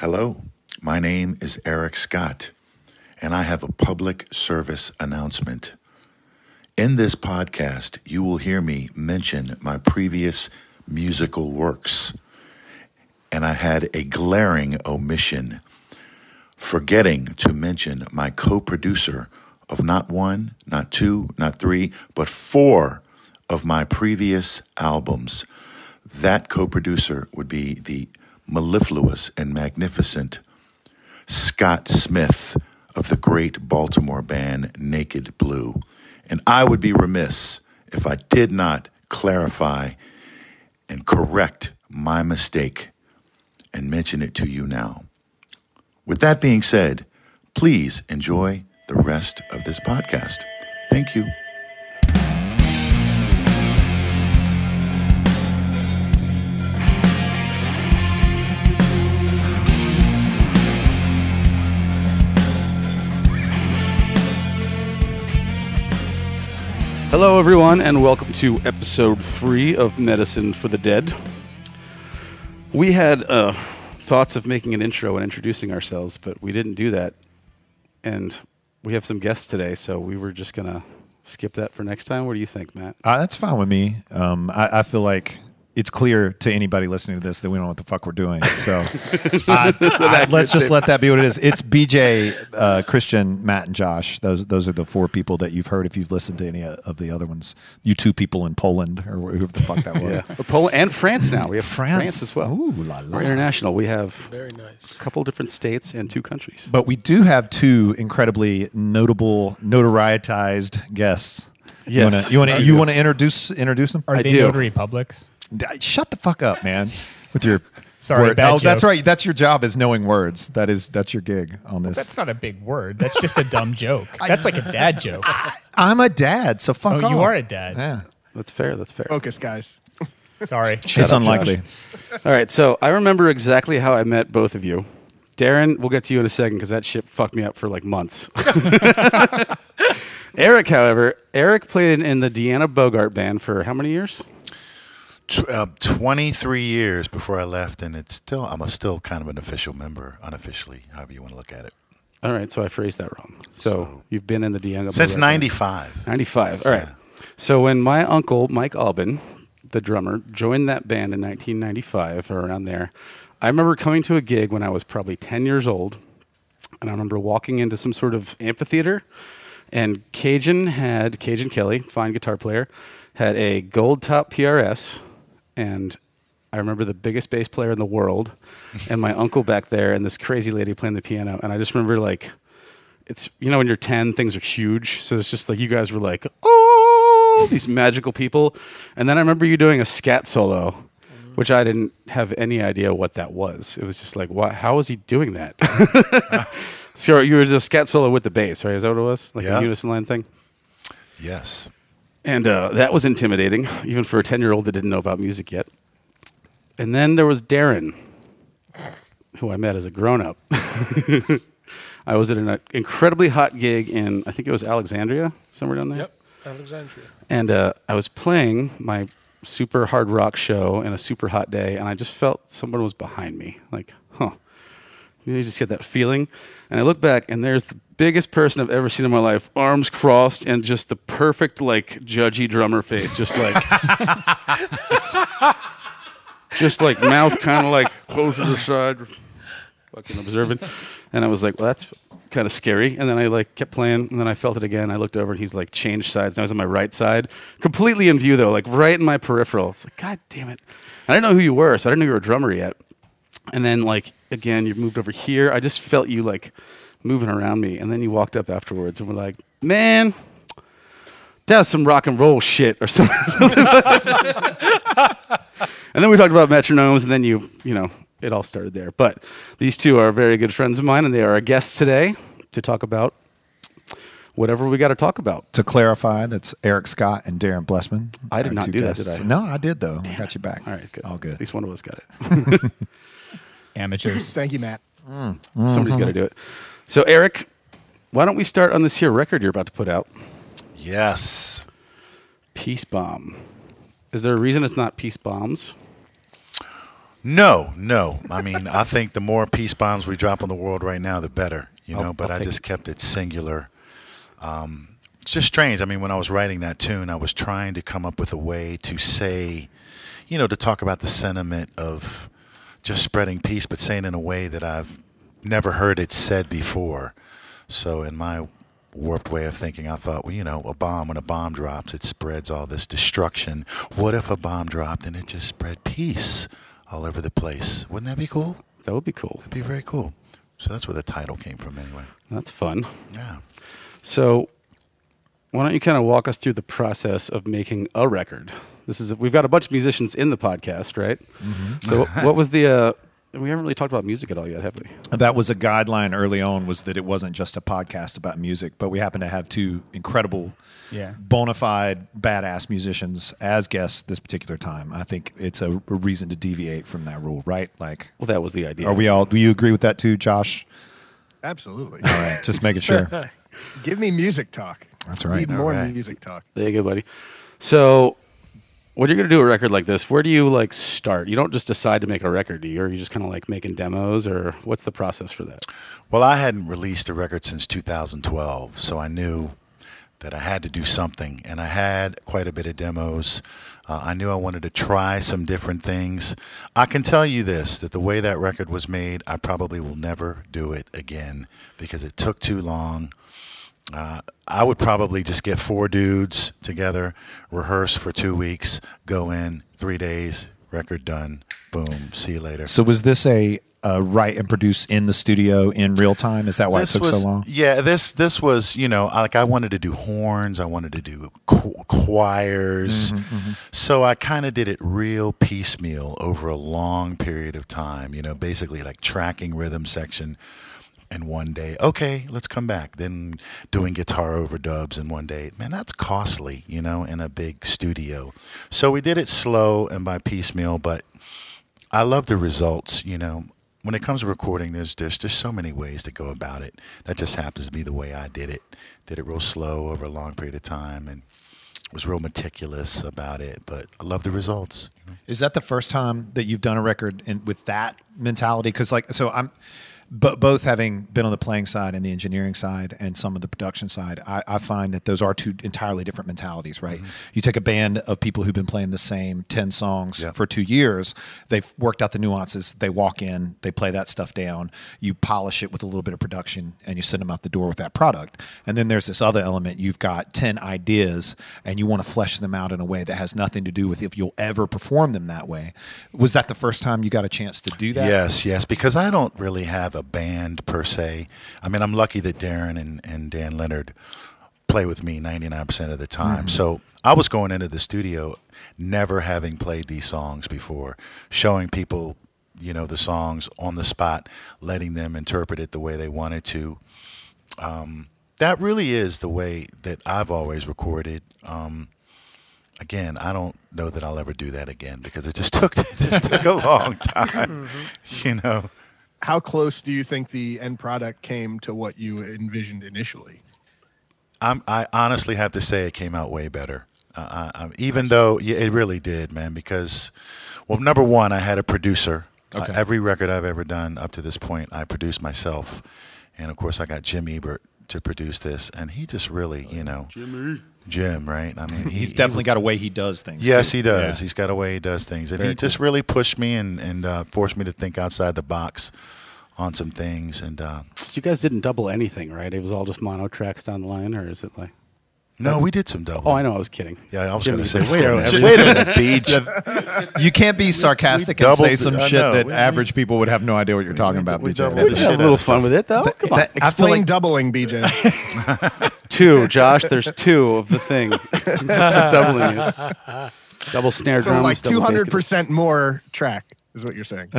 Hello, my name is Eric Scott, and I have a public service announcement. In this podcast, you will hear me mention my previous musical works, and I had a glaring omission, forgetting to mention my co producer of not one, not two, not three, but four of my previous albums. That co producer would be the mellifluous and magnificent Scott Smith of the great Baltimore band Naked Blue. And I would be remiss if I did not clarify and correct my mistake and mention it to you now. With that being said, please enjoy the rest of this podcast. Thank you. Hello, everyone, and welcome to episode three of Medicine for the Dead. We had uh, thoughts of making an intro and introducing ourselves, but we didn't do that. And we have some guests today, so we were just going to skip that for next time. What do you think, Matt? Uh, that's fine with me. Um, I, I feel like it's clear to anybody listening to this that we don't know what the fuck we're doing. So uh, I- let's just let that be what it is. It's BJ, uh, Christian, Matt, and Josh. Those those are the four people that you've heard if you've listened to any of the other ones. You two people in Poland or whoever the fuck that was. Uh, Poland and France now. We have France. France, as well. Ooh, la, la. We're international. We have Very nice. a couple different states and two countries. But we do have two incredibly notable, notorietized guests. Yes. You want to you want to introduce introduce them? Are I they do. notary publics? Shut the fuck up, man. With your Sorry, word. bad Oh, that's right. That's your job is knowing words. That is that's your gig on this. That's not a big word. That's just a dumb joke. That's like a dad joke. I'm a dad, so fuck Oh, off. you are a dad. Yeah. That's fair. That's fair. Focus, guys. Sorry. it's up, unlikely. All right, so I remember exactly how I met both of you. Darren, we'll get to you in a second because that shit fucked me up for like months. Eric, however, Eric played in the Deanna Bogart band for how many years? Tw- uh, 23 years before I left, and it's still, I'm a still kind of an official member, unofficially, however you want to look at it. All right, so I phrased that wrong. So, So- you've been in the Deanna Since Bogart 95. 95. All right. So when my uncle, Mike Albin, the drummer, joined that band in 1995 or around there, I remember coming to a gig when I was probably 10 years old. And I remember walking into some sort of amphitheater, and Cajun had, Cajun Kelly, fine guitar player, had a gold top PRS. And I remember the biggest bass player in the world, and my uncle back there, and this crazy lady playing the piano. And I just remember, like, it's you know when you're 10 things are huge. So it's just like you guys were like oh these magical people. And then i remember you doing a scat solo which i didn't have any idea what that was. It was just like what how was he doing that? So you were just scat solo with the bass right? Is that what it was? Like Yeah. a unison line thing? Yes. And uh, that was intimidating, even for a 10 year old that didn't know about music yet. And then there was Darren, who I met as a grown up. I was at an incredibly hot gig in, I think it was Alexandria, somewhere down there. Yep. Alexandria. And uh, I was playing my super hard rock show in a super hot day, and I just felt someone was behind me. Like, huh. You, know, you just get that feeling. And I look back, and there's the biggest person I've ever seen in my life, arms crossed, and just the perfect, like, judgy drummer face. Just like, just like mouth kind of like close to the side, fucking observant. And I was like, well, that's kind of scary. And then I like kept playing, and then I felt it again. I looked over, and he's like changed sides. And I was on my right side, completely in view though, like right in my peripheral. It's like, God damn it! I didn't know who you were, so I didn't know you were a drummer yet. And then like again, you moved over here. I just felt you like moving around me, and then you walked up afterwards and were like, man. That's some rock and roll shit or something. And then we talked about metronomes, and then you, you know, it all started there. But these two are very good friends of mine, and they are our guests today to talk about whatever we got to talk about. To clarify, that's Eric Scott and Darren Blessman. I did not do that, did I? No, I did though. I got you back. All right, good. All At good. least one of us got it. Amateurs. Thank you, Matt. Somebody's got to do it. So, Eric, why don't we start on this here record you're about to put out? Yes. Peace Bomb. Is there a reason it's not Peace Bombs? No, no. I mean, I think the more peace bombs we drop on the world right now, the better. You know, I'll- but I'll I take just it. kept it singular. Um, it's just strange. I mean, when I was writing that tune, I was trying to come up with a way to say, you know, to talk about the sentiment of just spreading peace, but saying in a way that I've never heard it said before. So, in my warped way of thinking, I thought, well, you know, a bomb, when a bomb drops, it spreads all this destruction. What if a bomb dropped and it just spread peace all over the place? Wouldn't that be cool? That would be cool. It'd be very cool. So that's where the title came from, anyway. That's fun. Yeah. So, why don't you kind of walk us through the process of making a record? This is we've got a bunch of musicians in the podcast, right? So, what was the? Uh, we haven't really talked about music at all yet, have we? That was a guideline early on was that it wasn't just a podcast about music, but we happen to have two incredible, Yeah. bona fide, badass musicians as guests this particular time. I think it's a, a reason to deviate from that rule, right? Like, Well, that was the idea. are we all? Do you agree with that too, Josh? Absolutely. All right, just making sure. Give me music talk. That's right. Need more All right. music talk. There you go, buddy. So, when you're gonna do a record like this, where do you like start? You don't just decide to make a record, do you? Are you just kind of like making demos, or what's the process for that? Well, I hadn't released a record since 2012, so I knew that I had to do something, and I had quite a bit of demos. Uh, I knew I wanted to try some different things. I can tell you this: that the way that record was made, I probably will never do it again because it took too long. Uh, I would probably just get four dudes together, rehearse for two weeks, go in three days, record done, boom, see you later. So, was this a, a write and produce in the studio in real time? Is that why this it took was, so long? Yeah, this this was you know like I wanted to do horns, I wanted to do qu- choirs, Mm-hmm, so I kind of did it real piecemeal over a long period of time. You know, basically like tracking rhythm section. And one day, okay, let's come back. Then doing guitar overdubs in one day. Man, that's costly, you know, in a big studio. So we did it slow and by piecemeal, but I love the results. You know, when it comes to recording, there's there's just so many ways to go about it. That just happens to be the way I did it. Did it real slow over a long period of time, and was real meticulous about it. But I love the results. Is that the first time that you've done a record in, with that mentality? Because like, so I'm, but both having been on the playing side and the engineering side and some of the production side, I, I find that those are two entirely different mentalities. Right? Mm-hmm. You take a band of people who've been playing the same ten songs Yeah. for two years. They've worked out the nuances. They walk in, they play that stuff down. You polish it with a little bit of production, and you send them out the door with that product. And then there's this other element. You've got ten ideas, and you want to flesh them out in a way that has nothing to do with if you'll ever perform them that way. Was that the first time you got a chance to do that? Yes, yes, because I don't really have a band per se. I mean, I'm lucky that Darren and, and Dan Leonard play with me 99% of the time. So I was going into the studio never having played these songs before, showing people, you know, the songs on the spot, letting them interpret it the way they wanted to. Um, that really is the way that I've always recorded. Um, again, I don't know that I'll ever do that again because it just took it just took a long time. you know. How close do you think the end product came to what you envisioned initially? I'm, I honestly have to say it came out way better. Uh, I, I, even though yeah, it really did, man. Because, well, number one, I had a producer. Uh, Okay. every record I've ever done up to this point, I produced myself, and of course, I got Jim Ebert to produce this, and he just really, you know, Jimmy, Jim, right? I mean, he, He's he definitely got a way he does things. Yes, too. he does. Yeah. He's got a way he does things, and Very he just really pushed me and and uh, forced me to think outside the box on some things. And uh, So you guys didn't double anything, right? It was all just mono tracks down the line, or is it like? no, we did some double. Oh, I know. I was kidding. Yeah, I was going to say, wait a still, minute, every- wait a minute, Beach. You can't be sarcastic we and say some I shit know. that We- average people would have no idea what you're talking about. we BJ. doubled We the can shit have a little of fun with it, though. Come on. That- I feel Explain like doubling, BJ. two, Josh. There's two of the thing. That's a doubling it. Double snare so drums. like double two bass hundred guitar. percent more track is what you're saying.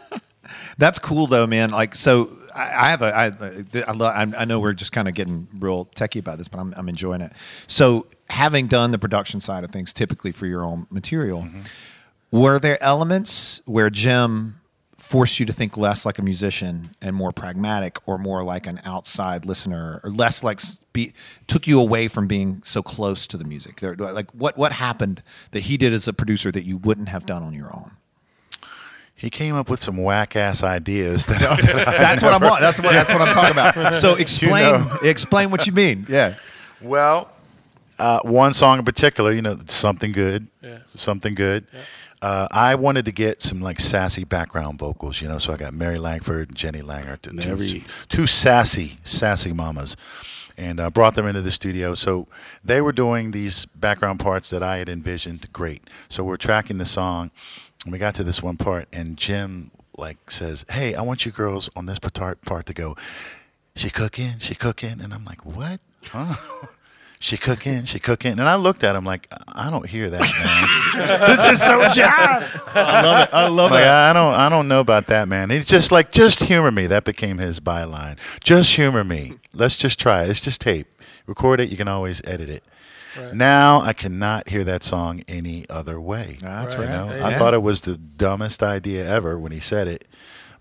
That's cool though, man. Like, so I, I have a, I, I, lo- I I know we're just kind of getting real techie about this, but I'm, I'm enjoying it. So, having done the production side of things, typically for your own material, mm-hmm. were there elements where Jim forced you to think less like a musician and more pragmatic, or more like an outside listener, or less like be, took you away from being so close to the music? Or, Like, what what happened that he did as a producer that you wouldn't have done on your own? he came up with some whack ass ideas. That, that I That's what I'm. That's what. That's what I'm talking about. So explain. know. Explain what you mean. Yeah. Well, uh, one song in particular, you know, something good, Yeah. something good. Uh, I wanted to get some like sassy background vocals, you know. So I got Mary Langford, and Jenny Langer, two, two sassy, sassy mamas, and uh, brought them into the studio. So they were doing these background parts that I had envisioned. Great. So we're tracking the song, and we got to this one part, and Jim like says, "Hey, I want you girls on this part part to go." She cooking, she cooking, and I'm like, "What? Huh?" She cooking, she cooking, and I looked at him like, I don't hear that, man. This is so John. I love it. I love like, it. I don't, I don't know about that, man. He's just like, just humor me. That became his byline. Just humor me. Let's just try it. It's just tape. Record it. You can always edit it. Now I cannot hear that song any other way. That's You right. know, Yeah. I thought it was the dumbest idea ever when he said it,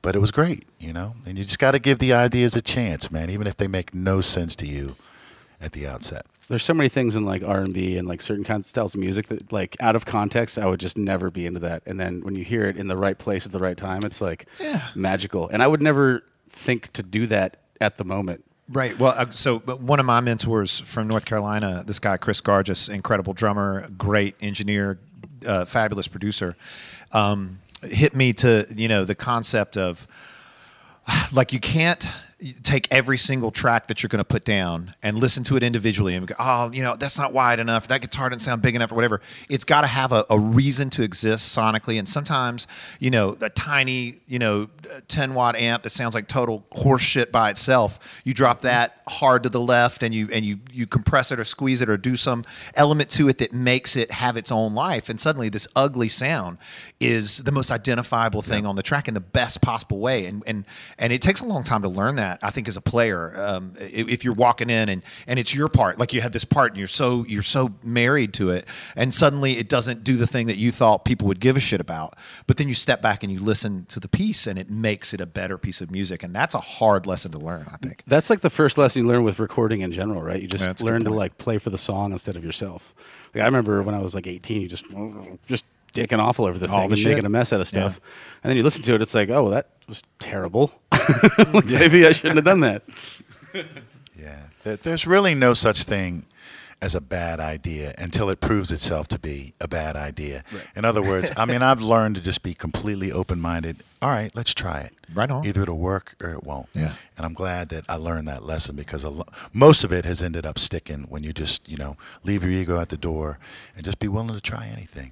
but it was great. You know, and you just got to give the ideas a chance, man, even if they make no sense to you at the outset. There's so many things in like R and B and like certain kinds of styles of music that like out of context I would just never be into that. And then when you hear it in the right place at the right time, it's like magical. And I would never think to do that at the moment. Right. Well, uh, so but one of my mentors from North Carolina, this guy Chris Gargis, incredible drummer, great engineer, uh, fabulous producer, um, hit me to you know the concept of like you can't take every single track that you're going to put down and listen to it individually and go, oh, you know, that's not wide enough. That guitar didn't sound big enough or whatever. It's got to have a, a reason to exist sonically. And sometimes, you know, a tiny, you know, 10 watt amp that sounds like total horseshit by itself, you drop that hard to the left and you, and you, you compress it or squeeze it or do some element to it that makes it have its own life. And suddenly this ugly sound is the most identifiable thing on the track in the best possible way. And, and, and it takes a long time to learn that. I think as a player, um, if, if you're walking in and, and it's your part, like you have this part and you're so you're so married to it, and suddenly it doesn't do the thing that you thought people would give a shit about. But then you step back and you listen to the piece, and it makes it a better piece of music, and that's a hard lesson to learn. I think. That's like the first lesson you learn with recording in general, right? You just learn to like play for the song instead of yourself. Like I remember when I was like 18, you just just dicking off all over the All thing the and shit. making a mess out of stuff. And then you listen to it, it's like, oh, that was terrible. Like, Maybe I shouldn't have done that. Yeah, There- there's really no such thing as a bad idea until it proves itself to be a bad idea. In other words, I mean, I've learned to just be completely open-minded. All right, let's try it. Right on. Either it'll work or it won't. Yeah. And I'm glad that I learned that lesson because a lo- most of it has ended up sticking when you just, you know, leave your ego at the door and just be willing to try anything.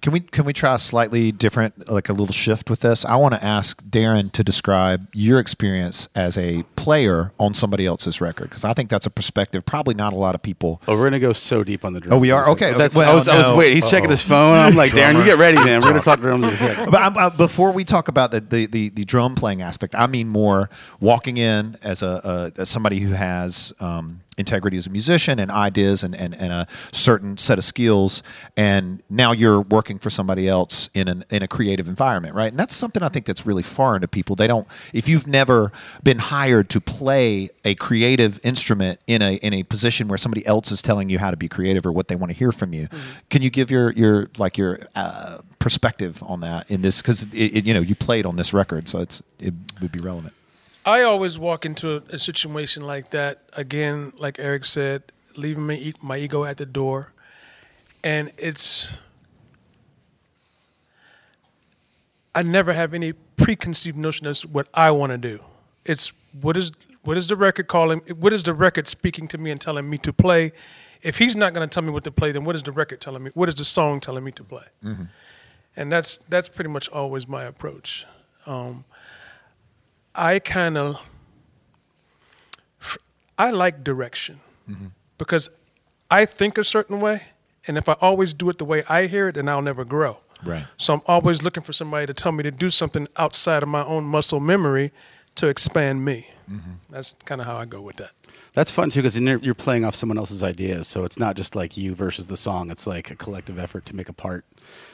Can we can we try a slightly different, like a little shift with this? I want to ask Darren to describe your experience as a player on somebody else's record because I think that's a perspective probably not a lot of people. Oh, we're gonna go so deep on the drums. Oh, we are? Okay, okay. That's, Well, I was, I was no. waiting. He's checking his phone. I'm like, Darren, you get ready, man. We're gonna talk drums in a second. But I, I, uh, before we talk about the, the, the, the drum playing aspect, I mean more walking in as a, a as somebody who has um, integrity as a musician and ideas and, and, and a certain set of skills, and now you're working for somebody else in an in a creative environment, right? And that's something I think that's really foreign to people. They don't if you've never been hired to play a creative instrument in a in a position where somebody else is telling you how to be creative or what they want to hear from you. Can you give your your like your uh, perspective on that in this because you know you played on this record, so it's it would be relevant. I always walk into a, a situation like that again, like Eric said, leaving my, my ego at the door, and it's. I never have any preconceived notion as to what I want to do. It's what is what is the record calling? What is the record speaking to me and telling me to play? If he's not going to tell me what to play, then what is the record telling me? What is the song telling me to play? And that's that's pretty much always my approach. Um, I kind of I like direction mm-hmm. because I think a certain way, and if I always do it the way I hear it, then I'll never grow. Right. So I'm always looking for somebody to tell me to do something outside of my own muscle memory to expand me. That's kind of how I go with that. That's fun too because you're you're playing off someone else's ideas, so it's not just like you versus the song. It's like a collective effort to make a part,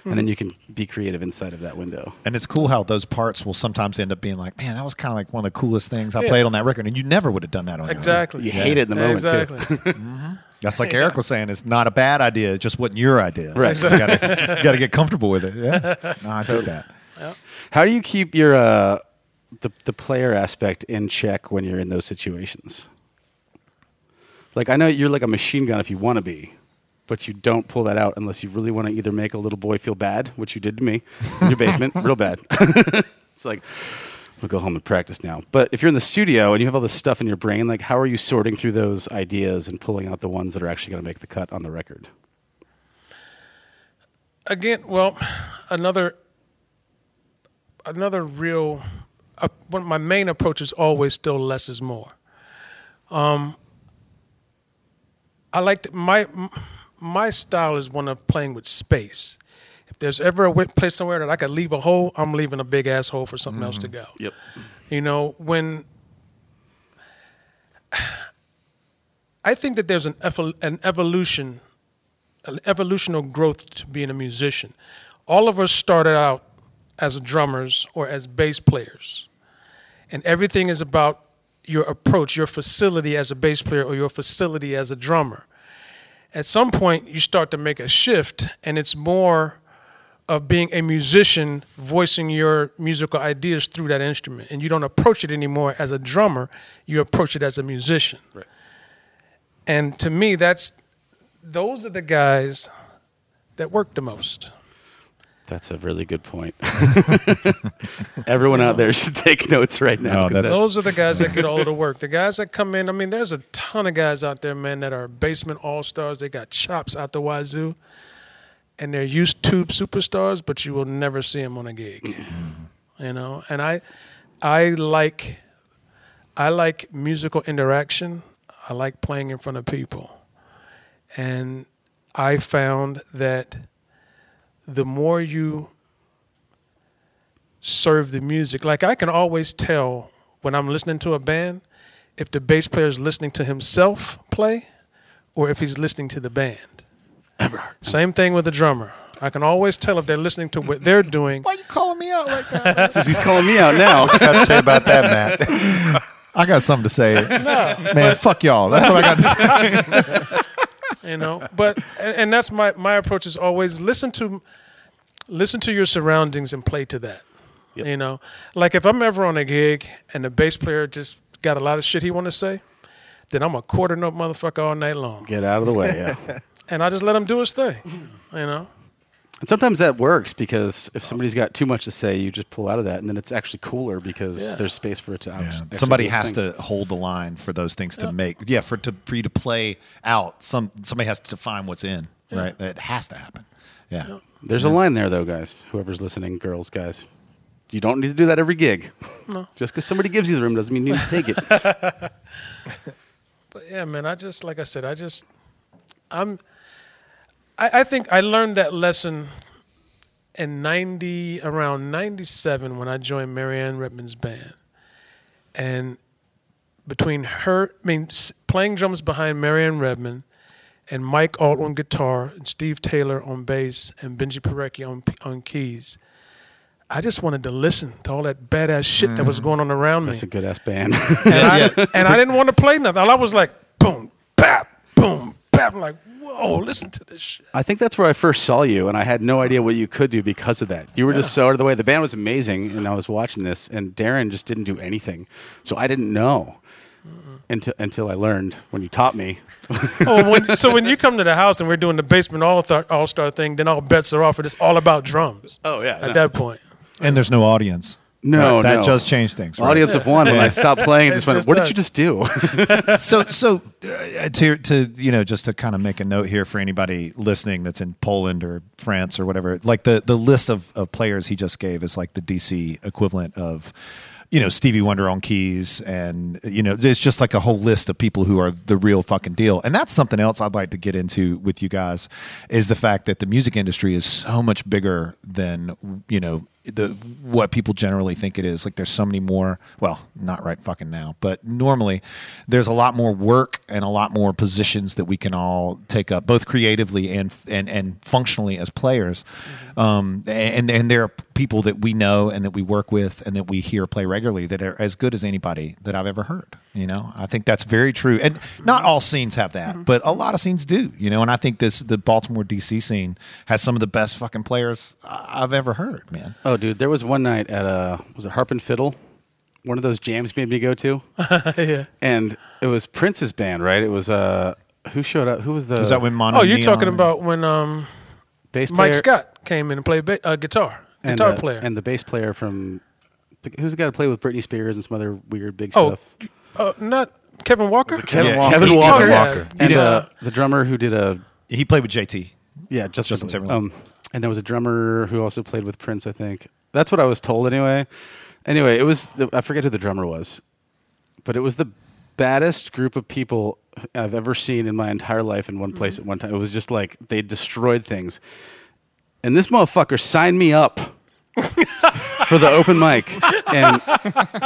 and then you can be creative inside of that window. And it's cool how those parts will sometimes end up being like, man, that was kind of like one of the coolest things I Yeah. played on that record, and you never would have done that on your own. Exactly. You hate it in the moment, too. exactly. That's like Eric was saying. It's not a bad idea. It just wasn't your idea. Right. So you gotta, get comfortable with it. Yeah. No, I did that. How do you keep your uh, the the player aspect in check when you're in those situations? Like I know you're like a machine gun if you want to be, but you don't pull that out unless you really want to either make a little boy feel bad, which you did to me in your basement, real bad. it's like we'll go home and practice now. But if you're in the studio and you have all this stuff in your brain, like how are you sorting through those ideas and pulling out the ones that are actually going to make the cut on the record? again, well, another another real uh, one. Of my main approach is always still less is more. Um, I like to, my my style is one of playing with space. If there's ever a place somewhere that I could leave a hole, I'm leaving a big ass hole for something else to go. Yep. You know, when I think that there's an, evol- an evolution, an evolutional growth to being a musician. All of us started out as drummers or as bass players, and everything is about your approach, your facility as a bass player or your facility as a drummer. At some point, you start to make a shift, and it's more of being a musician voicing your musical ideas through that instrument and you don't approach it anymore as a drummer you approach it as a musician Right. and to me that's those are the guys that work the most That's a really good point. Everyone out there should take notes right now. No, 'cause that's- those are the guys that get all of the work the guys that come in i mean there's a ton of guys out there man that are basement all-stars they got chops out the wazoo and they're YouTube superstars, but you will never see them on a gig. Mm-hmm. You know, and I, I like, I like musical interaction. I like playing in front of people, and I found that the more you serve the music, like I can always tell when I'm listening to a band if the bass player is listening to himself play or if he's listening to the band. Ever. Same thing with the drummer. I can always tell if they're listening to what they're doing. Why are you calling me out like that? Since he's calling me out now. Got to say about that, Matt. I got something to say. Man, fuck y'all. That's what I got to say. you know? But and, and that's my my approach is always listen to listen to your surroundings and play to that you know? Like if i'm ever on a gig and the bass player just got a lot of shit he want to say then i'm a quarter note motherfucker all night long. Get out of the way, yeah. and i just let him do his thing you know And sometimes that works because if somebody's got too much to say, you just pull out of that, and then it's actually cooler because Yeah. there's space for it to. Yeah. actually Somebody has thing. to hold the line for those things to make. Yeah, for to for you to play out. Some somebody has to define what's in. Right, that has to happen. Yeah. There's a line there, though, guys. Whoever's listening, girls, guys. You don't need to do that every gig. No. Just because somebody gives you the room doesn't mean you need to take it. But yeah, man, I just like I said, I just I'm I, I think I learned that lesson in ninety around ninety seven when I joined Marianne Redmond's band. And between her I mean playing drums behind Marianne Redmond and Mike Alt on guitar and Steve Taylor on bass and Benji Parecki on on keys. I just wanted to listen to all that badass shit that was mm. going on around me That's a good ass band. and, I, and I didn't want to play nothing. I was like, boom, bap, boom, bap. I'm like, whoa, listen to this shit. I think that's where I first saw you, and I had no idea what you could do because of that. You were just so out of the way. The band was amazing, and I was watching this, and Darren just didn't do anything, so I didn't know until until I learned when you taught me. Oh, when, so when you come to the house and we're doing the basement all all star thing, then all bets are off. and It's all about drums. Oh, yeah, At no. that point, And there's no audience. No, that no. just changed things. Right? Audience of one when I stopped playing, and just went, just "What did you just do?" so so uh, to to you know just to kind of make a note here for anybody listening that's in Poland or France or whatever like the the list of, of players he just gave is like the DC equivalent of you know Stevie Wonder on keys and you know it's just like a whole list of people who are the real fucking deal and that's something else I'd like to get into with you guys is the fact that the music industry is so much bigger than you know the what people generally think it is. Like there's so many more. Well, not right fucking now, but normally there's a lot more work and a lot more positions that we can all take up, both creatively and and and functionally as players. Um, and and there are people that we know and that we work with and that we hear play regularly that are as good as anybody that I've ever heard. You know, I think that's very true. And not all scenes have that, but a lot of scenes do. You know, and I think this the Baltimore DC scene has some of the best fucking players I- I've ever heard, man. Oh, dude, there was one night at a was it Harp and Fiddle, one of those jams made me go to, yeah. and it was Prince's band, right? It was uh, who showed up? Who was the Was that when Mono Oh, you're Neon- talking about when um, bass player Mike Scott came in and played ba- uh, guitar, and, guitar uh, player. and the bass player from who's the guy who played with Britney Spears and some other weird big oh, stuff. uh, not Kevin Walker. Kevin Yeah, Walker. Kevin Oh, Walker. yeah. And uh, the drummer who did a He played with JT. yeah just Justin. Timberlake. Um, and there was a drummer who also played with Prince. I think that's what I was told anyway. Anyway, it was the, I forget who the drummer was, but it was the baddest group of people I've ever seen in my entire life in one place mm-hmm. at one time. It was just like they destroyed things, and this motherfucker signed me up. for the open mic. And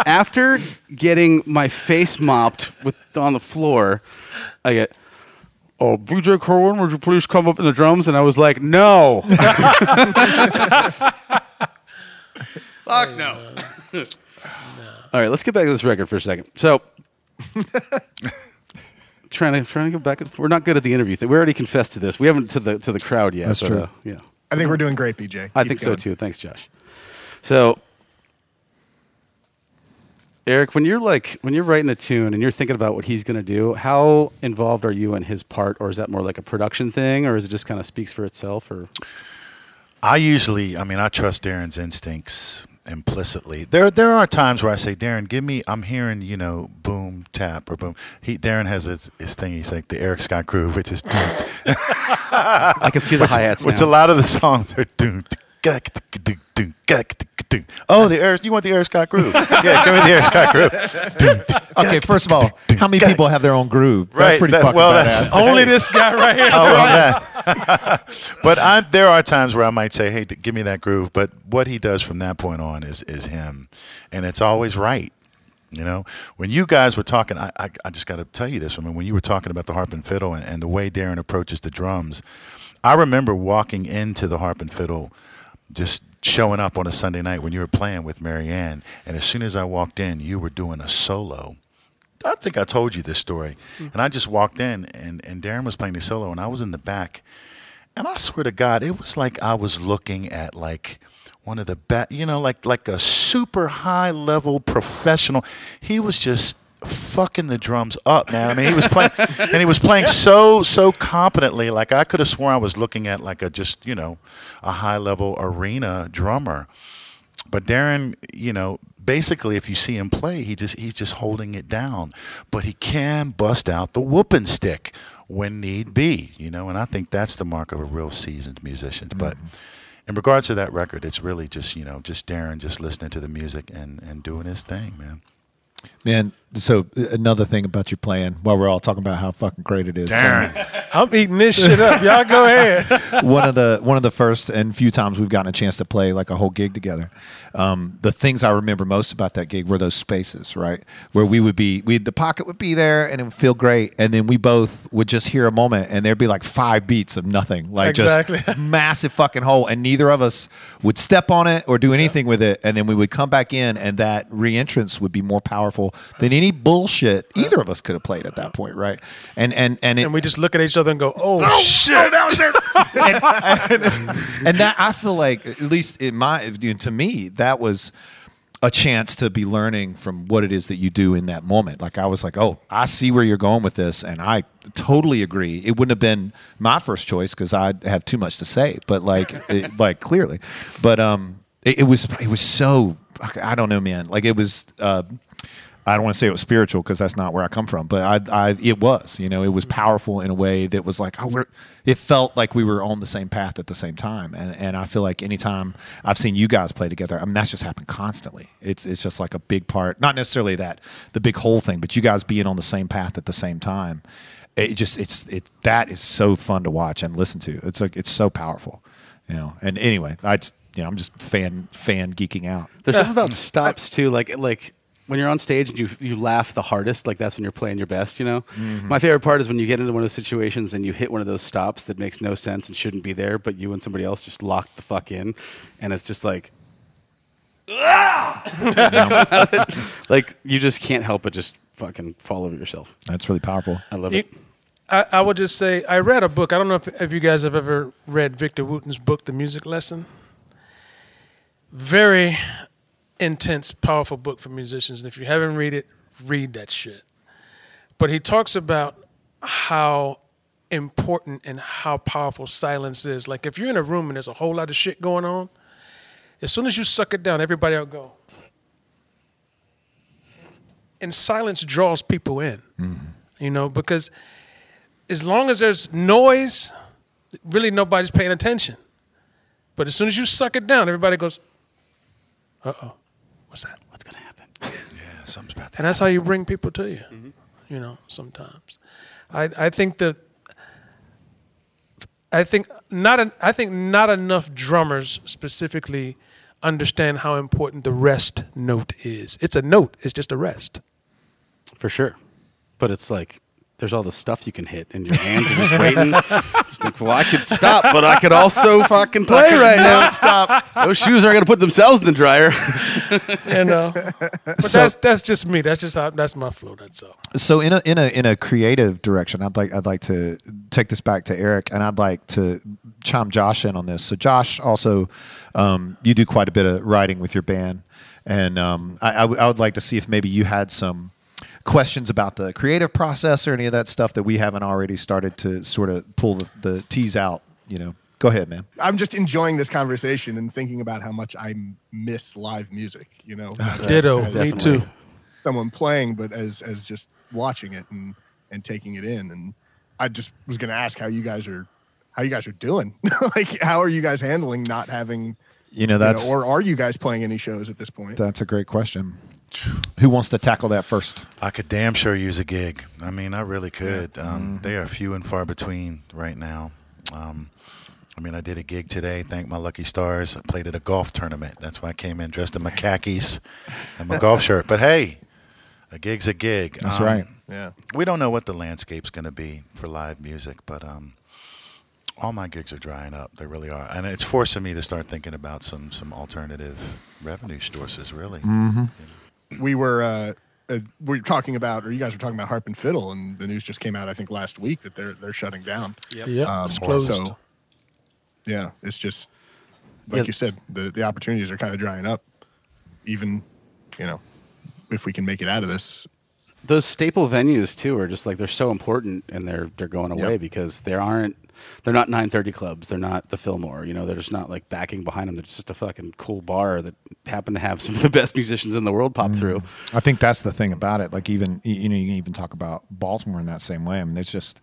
after getting my face mopped with on the floor, I get, "Oh, BJ Corwin, would you please come up in the drums?" And I was like, "No." Fuck no. All right, let's get back to this record for a second. So, trying to trying to go back. and forth. We're not good at the interview thing. We already confessed to this. We haven't to the to the crowd yet. That's but, true. Uh, yeah. I think we're doing great, BJ. I Keep think so too. Thanks, Josh. So, Eric, when you're like when you're writing a tune and you're thinking about what he's going to do, how involved are you in his part, or is that more like a production thing, or is it just kind of speaks for itself? Or I usually, I mean, I trust Darren's instincts implicitly. There, there are times where I say, Darren, give me. I'm hearing, you know, boom, tap, or boom. He, Darren has his, his thing. He's like the Eric Scott groove, which is, doomed. I can see the hi hats which a lot of the songs are doom. Oh, the Eric, you want the Eric Scott groove? Yeah, give me the Eric Scott groove. Okay, first of all, how many people have their own groove? That's Right, pretty that- fucking well, badass. that's- Only this guy right here. Oh, well, that. but I, there are times where I might say, "Hey, give me that groove." But what he does from that point on is is him, and it's always right. You know, when you guys were talking, I I, I just got to tell you this. I mean, when you were talking about the harp and fiddle and, and the way Darren approaches the drums, I remember walking into the harp and fiddle, just showing up on a Sunday night when you were playing with Marianne, and as soon as I walked in, you were doing a solo. I think I told you this story. Mm. And I just walked in, and, and Darren was playing the solo, and I was in the back. And I swear to God, it was like I was looking at like one of the best, you know, like like a super high level professional. He was just fucking the drums up, man. I mean, he was playing, and he was playing so so competently. Like I could have sworn I was looking at like a just you know a high level arena drummer. But Darren, you know, basically, if you see him play, he just he's just holding it down. But he can bust out the whooping stick when need be, you know. And I think that's the mark of a real seasoned musician. Mm-hmm. But in regards to that record, it's really just you know just Darren just listening to the music and and doing his thing, man. Man, so another thing about your playing, while we're all talking about how fucking great it is. Darren, I'm eating this shit up. Y'all go ahead. one of the one of the first and few times we've gotten a chance to play like a whole gig together. Um, the things I remember most about that gig were those spaces, right, where we would be, we the pocket would be there and it would feel great, and then we both would just hear a moment and there'd be like five beats of nothing, like Exactly. just massive fucking hole, and neither of us would step on it or do anything with it, and then we would come back in, and that reentrance would be more powerful than any bullshit either of us could have played at that point, right? And and and it, And we just look at each other and go, "Oh, shit!" that was shit and that I feel like, at least in my to me, that was a chance to be learning from what it is that you do in that moment. Like I was like, oh, I see where you're going with this, and I totally agree. It wouldn't have been my first choice because I have too much to say, but like, it, like clearly, but um, it, it was it was so I don't know, man. Like it was. Uh, I don't want to say it was spiritual because that's not where I come from, but I, I, it was, you know, it was powerful in a way that was like, oh, we're, it felt like we were on the same path at the same time. And, and I feel like anytime I've seen you guys play together, I mean, that's just happened constantly. It's, it's just like a big part, not necessarily that the big whole thing, but you guys being on the same path at the same time. It just, it's, it, that is so fun to watch and listen to. It's like, it's so powerful, you know? And anyway, I just, you know, I'm just fan, fan geeking out. There's something about stops too, like like when you're on stage and you you laugh the hardest, like that's when you're playing your best. You know, mm-hmm. my favorite part is when you get into one of those situations and you hit one of those stops that makes no sense and shouldn't be there, but you and somebody else just locked the fuck in, and it's just like like you just can't help but just fucking fall over yourself. That's really powerful. I love You- it. I, I would just say I read a book. I don't know if, if you guys have ever read Victor Wooten's book, The Music Lesson. Very intense, powerful book for musicians. And if you haven't read it, read that shit. But he talks about how important and how powerful silence is. Like if you're in a room and there's a whole lot of shit going on, as soon as you suck it down, everybody will go. And silence draws people in, you know, because as long as there's noise, really nobody's paying attention. But as soon as you suck it down, everybody goes, uh oh, what's that? What's gonna happen? Yeah, something's about that. And that's how you bring people to you, mm-hmm. you know, sometimes. I, I think that. I think not. En- I think not enough drummers specifically understand how important the rest note is. It's a note. It's just a rest. For sure. But it's like there's all the stuff you can hit, and your hands are just waiting. It's like, well, I could stop, but I could also fucking play right now. Stop. Those shoes aren't gonna put themselves in the dryer. You know, but So- that's that's just me. That's just how, that's my flow. That's all. So in a in a in a creative direction, I'd like I'd like to take this back to Eric, and I'd like to chime Josh in on this. So Josh, also, um, you do quite a bit of writing with your band, and um, I, I, w- I would like to see if maybe you had some questions about the creative process or any of that stuff that we haven't already started to sort of pull the, the tease out. You know, go ahead, man. I'm just enjoying this conversation and thinking about how much I miss live music. You know, ah, Ditto. as Me too. Someone playing, but as as just watching it and and taking it in. And I just was going to ask how you guys are how you guys are doing. like, how are you guys handling not having? You know you know, that's or are you guys playing any shows at this point? that's a great question. Who wants to tackle that first? I could damn sure use a gig. I mean, I really could. Um, They are few and far between right now. Um, I mean, I did a gig today. Thank my lucky stars. I played at a golf tournament. That's why I came in dressed in my khakis and my golf shirt. But hey, a gig's a gig. That's Um, right. yeah. We don't know what the landscape's going to be for live music, but um, all my gigs are drying up. They really are, and it's forcing me to start thinking about some some alternative revenue sources. Really, we were uh, uh, we were talking about, or you guys were talking about Harp and Fiddle, and the news just came out, I think, last week that they're they're shutting down. Yep. Um, it's closed. So, yeah, it's just like Yeah. you said, the the opportunities are kind of drying up. Even, you know, if we can make it out of this, Those staple venues too are just like they're so important, and they're they're going away Yep. because there aren't. They're not 930 clubs. They're not the Fillmore. You know, they're just not like backing behind them. They're just a fucking cool bar that happen to have some of the best musicians in the world pop through. Mm. I think that's the thing about it. Like even you know you can even talk about Baltimore in that same way. I mean, there's just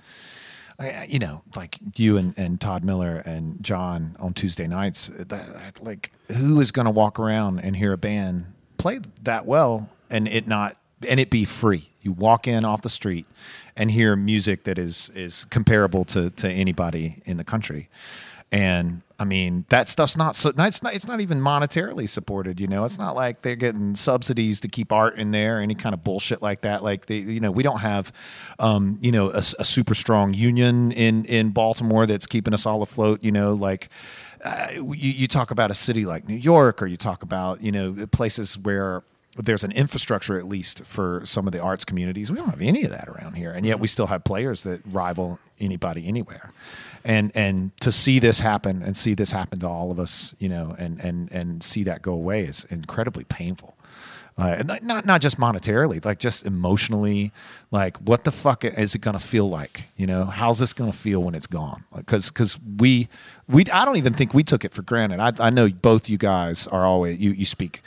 you know like you and, and Todd Miller and John on Tuesday nights. Uh, that- like who is going to walk around and hear a band play that well and it not and it be free? You walk in off the street and hear music that is is comparable to to anybody in the country. And I mean, that stuff's not so. It's not. It's not even monetarily supported. You know, it's not like they're getting subsidies to keep art in there, any kind of bullshit like that. Like they, you know, we don't have, um, you know, a, a super strong union in in Baltimore that's keeping us all afloat. You know, like uh, you, you talk about a city like New York, or you talk about you know places where there's an infrastructure at least for some of the arts communities. We don't have any of that around here, and yet we still have players that rival anybody anywhere. And and to see this happen and see this happen to all of us, you know, and and and see that go away is incredibly painful. Uh, and not- not just monetarily, like just emotionally. Like, what the fuck is it gonna feel like? You know, how's this gonna feel when it's gone? Because because we we I don't even think we took it for granted. I I know both you guys are always you you speak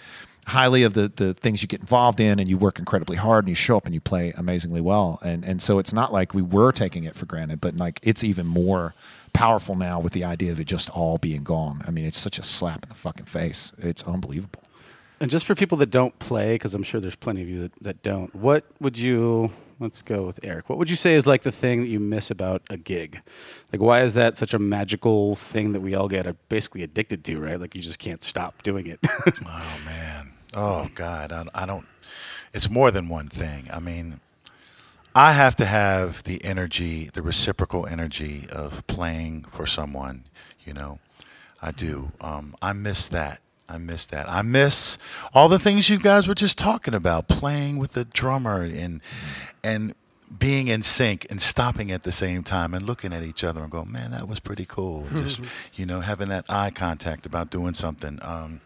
highly of the the things you get involved in and you work incredibly hard and you show up and you play amazingly well and and so it's not like we were taking it for granted but like it's even more powerful now with the idea of it just all being gone i mean it's such a slap in the fucking face it's unbelievable And just for people that don't play, because I'm sure there's plenty of you that, that don't, what would you, let's go with Eric, what would you say is like the thing that you miss about a gig? Like, why is that such a magical thing that we all get basically addicted to, right? Like, you just can't stop doing it. Oh man. Oh God. I, I don't. It's more than one thing. I mean, I have to have the energy, the reciprocal energy of playing for someone. You know, I do. Um, I miss that. I miss that. I miss all the things you guys were just talking about, playing with the drummer and and being in sync and stopping at the same time and looking at each other and going, man, that was pretty cool. Just you know, having that eye contact about doing something. Um,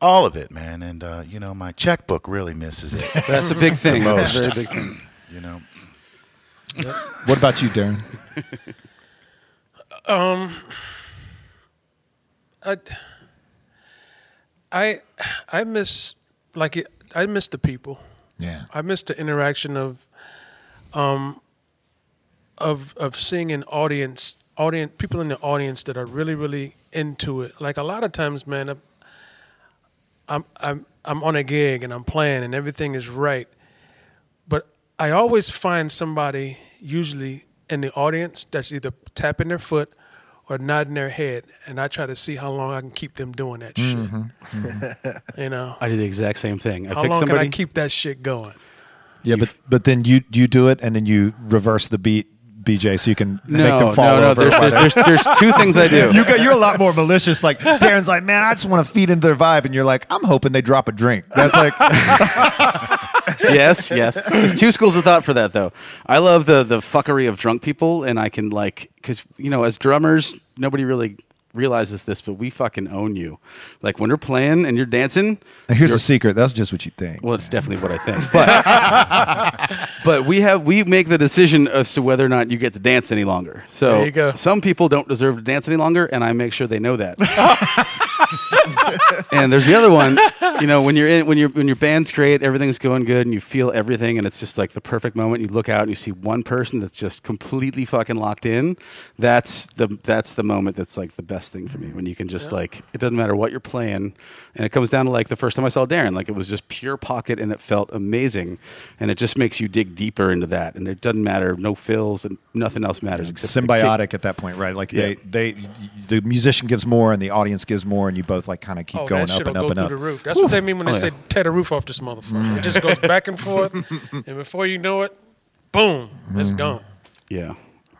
all of it, man. And uh, you know, my checkbook really misses it. That's a big thing. The That's a most. very big thing. You know. What about you, Darren? um, I, I, I miss like it, I miss the people. Yeah. I miss the interaction of, um, of of seeing an audience, audience people in the audience that are really really into it. Like a lot of times, man, I'm I'm I'm, I'm on a gig and I'm playing and everything is right, but I always find somebody usually in the audience that's either tapping their foot or nodding their head, and I try to see how long I can keep them doing that shit. Mm-hmm. Mm-hmm. you know, I do the exact same thing. I how long somebody. can I keep that shit going? Yeah, but but then you you do it and then you reverse the beat, BJ, so you can make them fall no, no. over. There's, there's, there's, there's two things I do. you go, you're a lot more malicious. Like Darren's like, man, I just want to feed into their vibe, and you're like, I'm hoping they drop a drink. That's like, yes, yes. There's two schools of thought for that, though. I love the the fuckery of drunk people, and I can like because you know, as drummers, nobody really realizes this, but we fucking own you. Like when you're playing and you're dancing. here's you're- the secret. That's just what you think. Well, it's definitely what I think, but but we have we make the decision as to whether or not you get to dance any longer. So There you go. some people don't deserve to dance any longer, and I make sure they know that. and there's the other one, you know, when you're in when you're when your band's great, everything's going good, and you feel everything, and it's just like the perfect moment. You look out and you see one person that's just completely fucking locked in. That's the that's the moment that's like the best thing for me when you can just like it doesn't matter what you're playing, and it comes down to like the first time I saw Darren, like it was just pure pocket, and it felt amazing, and it just makes you dig deeper into that, and it doesn't matter, no fills, and nothing else matters except. Symbiotic at that point, right? Like Yeah. they, they, the musician gives more and the audience gives more, and you both like kind of keep oh, going up shit'll and up go and through up. the roof. That's what they mean when they Oh, say tear the roof off this motherfucker. It just goes back and forth, and before you know it, boom, it's gone. Yeah,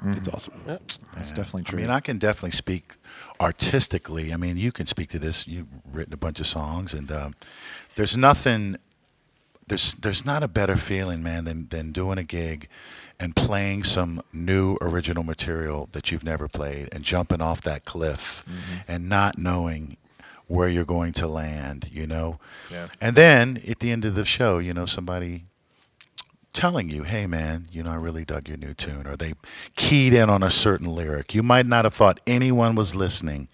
it's awesome. Yep. That's definitely true. I mean, I can definitely speak artistically. I mean, you can speak to this. You've written a bunch of songs, and um, there's nothing. There's there's not a better feeling, man, than than doing a gig and playing some new original material that you've never played, and jumping off that cliff, mm-hmm. and not knowing where you're going to land. You know, Yeah. and then at the end of the show, you know, somebody telling you, hey man, you know, I really dug your new tune, or they keyed in on a certain lyric. You might not have thought anyone was listening,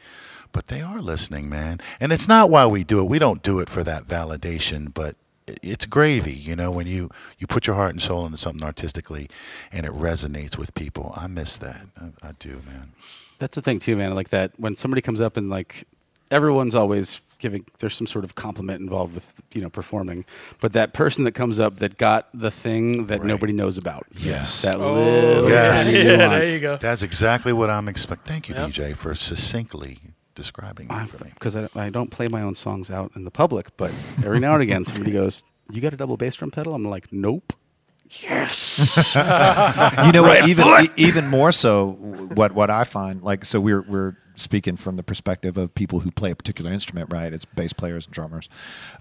but they are listening, man. And it's not why we do it. We don't do it for that validation, but it's gravy, you know, when you, you put your heart and soul into something artistically and it resonates with people. I miss that. I, I do, man. That's the thing too, man. Like that when somebody comes up and like everyone's always giving there's some sort of compliment involved with you know performing, but that person that comes up that got the thing that Right. nobody knows about. Yes. That Oh, little yes. tiny yeah, nuance. there you go. That's exactly what I'm expecting. Thank you, Yep. DJ, for succintly describing that for me. Because I, I don't play my own songs out in the public, but every now and again somebody goes, "You got a double bass drum pedal?" I'm like, "Nope." Yes. you know what? Even e- even more so, what what I find like so we're we're speaking from the perspective of people who play a particular instrument, right? It's bass players and drummers.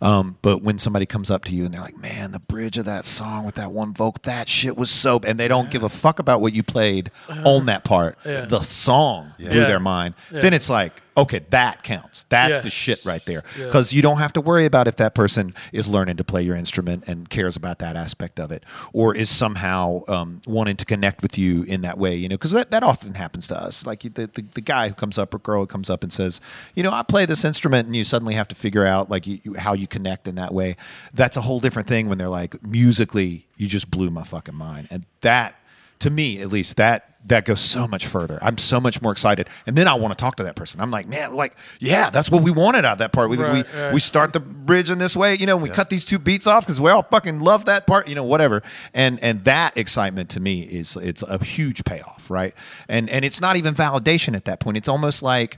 Um, but when somebody comes up to you and they're like, "Man, the bridge of that song with that one vocal, that shit was so," and they don't give a fuck about what you played on that part. Yeah. The song blew Yeah. their mind. Yeah. Then it's like, okay, that counts. That's the shit right there. Yeah. Because you don't have to worry about if that person is learning to play your instrument and cares about that aspect of it, or is somehow um, wanting to connect with you in that way. You know, because that, that often happens to us. Like the, the the guy who comes up or girl who comes up and says, you know, I play this instrument, and you suddenly have to figure out like you, you, how you connect in that way. That's a whole different thing when they're like musically, you just blew my fucking mind, and that to me at least that that goes so much further. I'm so much more excited. And then i want to talk to that person. I'm like man like yeah that's what we wanted out of that part. We, Right, we, right. we start the bridge in this way you know and we cut these two beats off because we all fucking love that part you know whatever. And and that excitement to me is it's a huge payoff right? And and it's not even validation at that point. It's almost like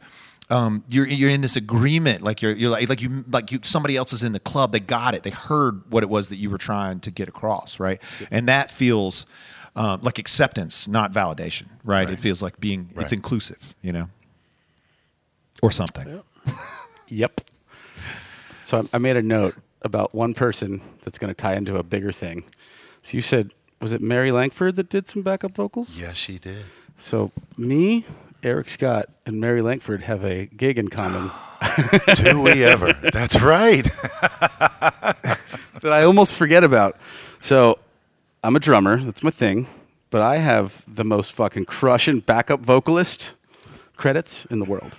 um, you're you're in this agreement, like you're you're like like you like you somebody else is in the club. They got it. They heard what it was that you were trying to get across, right? And that feels um, like acceptance, not validation, right? It feels like being it's inclusive, you know, or something. Yep. So I, I made a note about one person that's going to tie into a bigger thing. So you said, was it Mary Langford that did some backup vocals? Yes, she did. So me, Eric Scott, and Mary Langford have a gig in common Do we ever? That's right. that I almost forget about. So I'm a drummer. That's my thing. But I have the most fucking crushing backup vocalist credits in the world.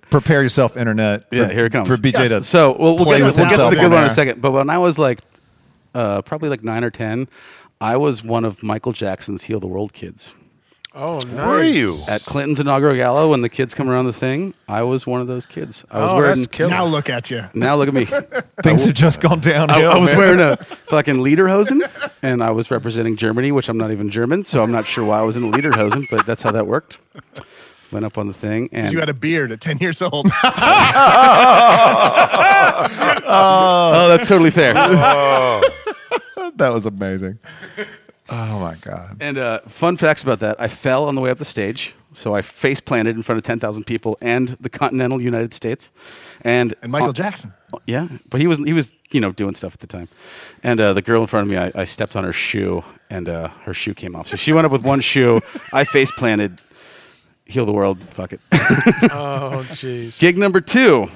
Prepare yourself, internet. Yeah, here it comes. for BJ to. So we'll, we'll play get, with to, we'll get to himself the good on one in a there. second. But when I was like, uh, probably like nine or ten, I was one of Michael Jackson's "Heal the World" kids Oh, nice. Were you? at Clinton's inaugural gala when the kids come around the thing. I was one of those kids. I was Oh, wearing. that's killer. Now look at you. Now look at me. Things have just gone I, downhill. I was man. wearing a fucking lederhosen, and I was representing Germany, which I'm not even German, so I'm not sure why I was in a lederhosen, but that's how that worked. Went up on the thing, and You had a beard at 10 years old. oh, that's totally fair. that was amazing. Oh my god. And uh, fun facts about that: I fell on the way up the stage, so I face planted in front of ten thousand people and the continental United States. And and Michael uh, Jackson. yeah, but he was he was you know doing stuff at the time. And uh, the girl in front of me, I, I stepped on her shoe, and uh, her shoe came off. So she went up with one shoe. I face planted. Heal the world. Fuck it. Oh, jeez. Gig number two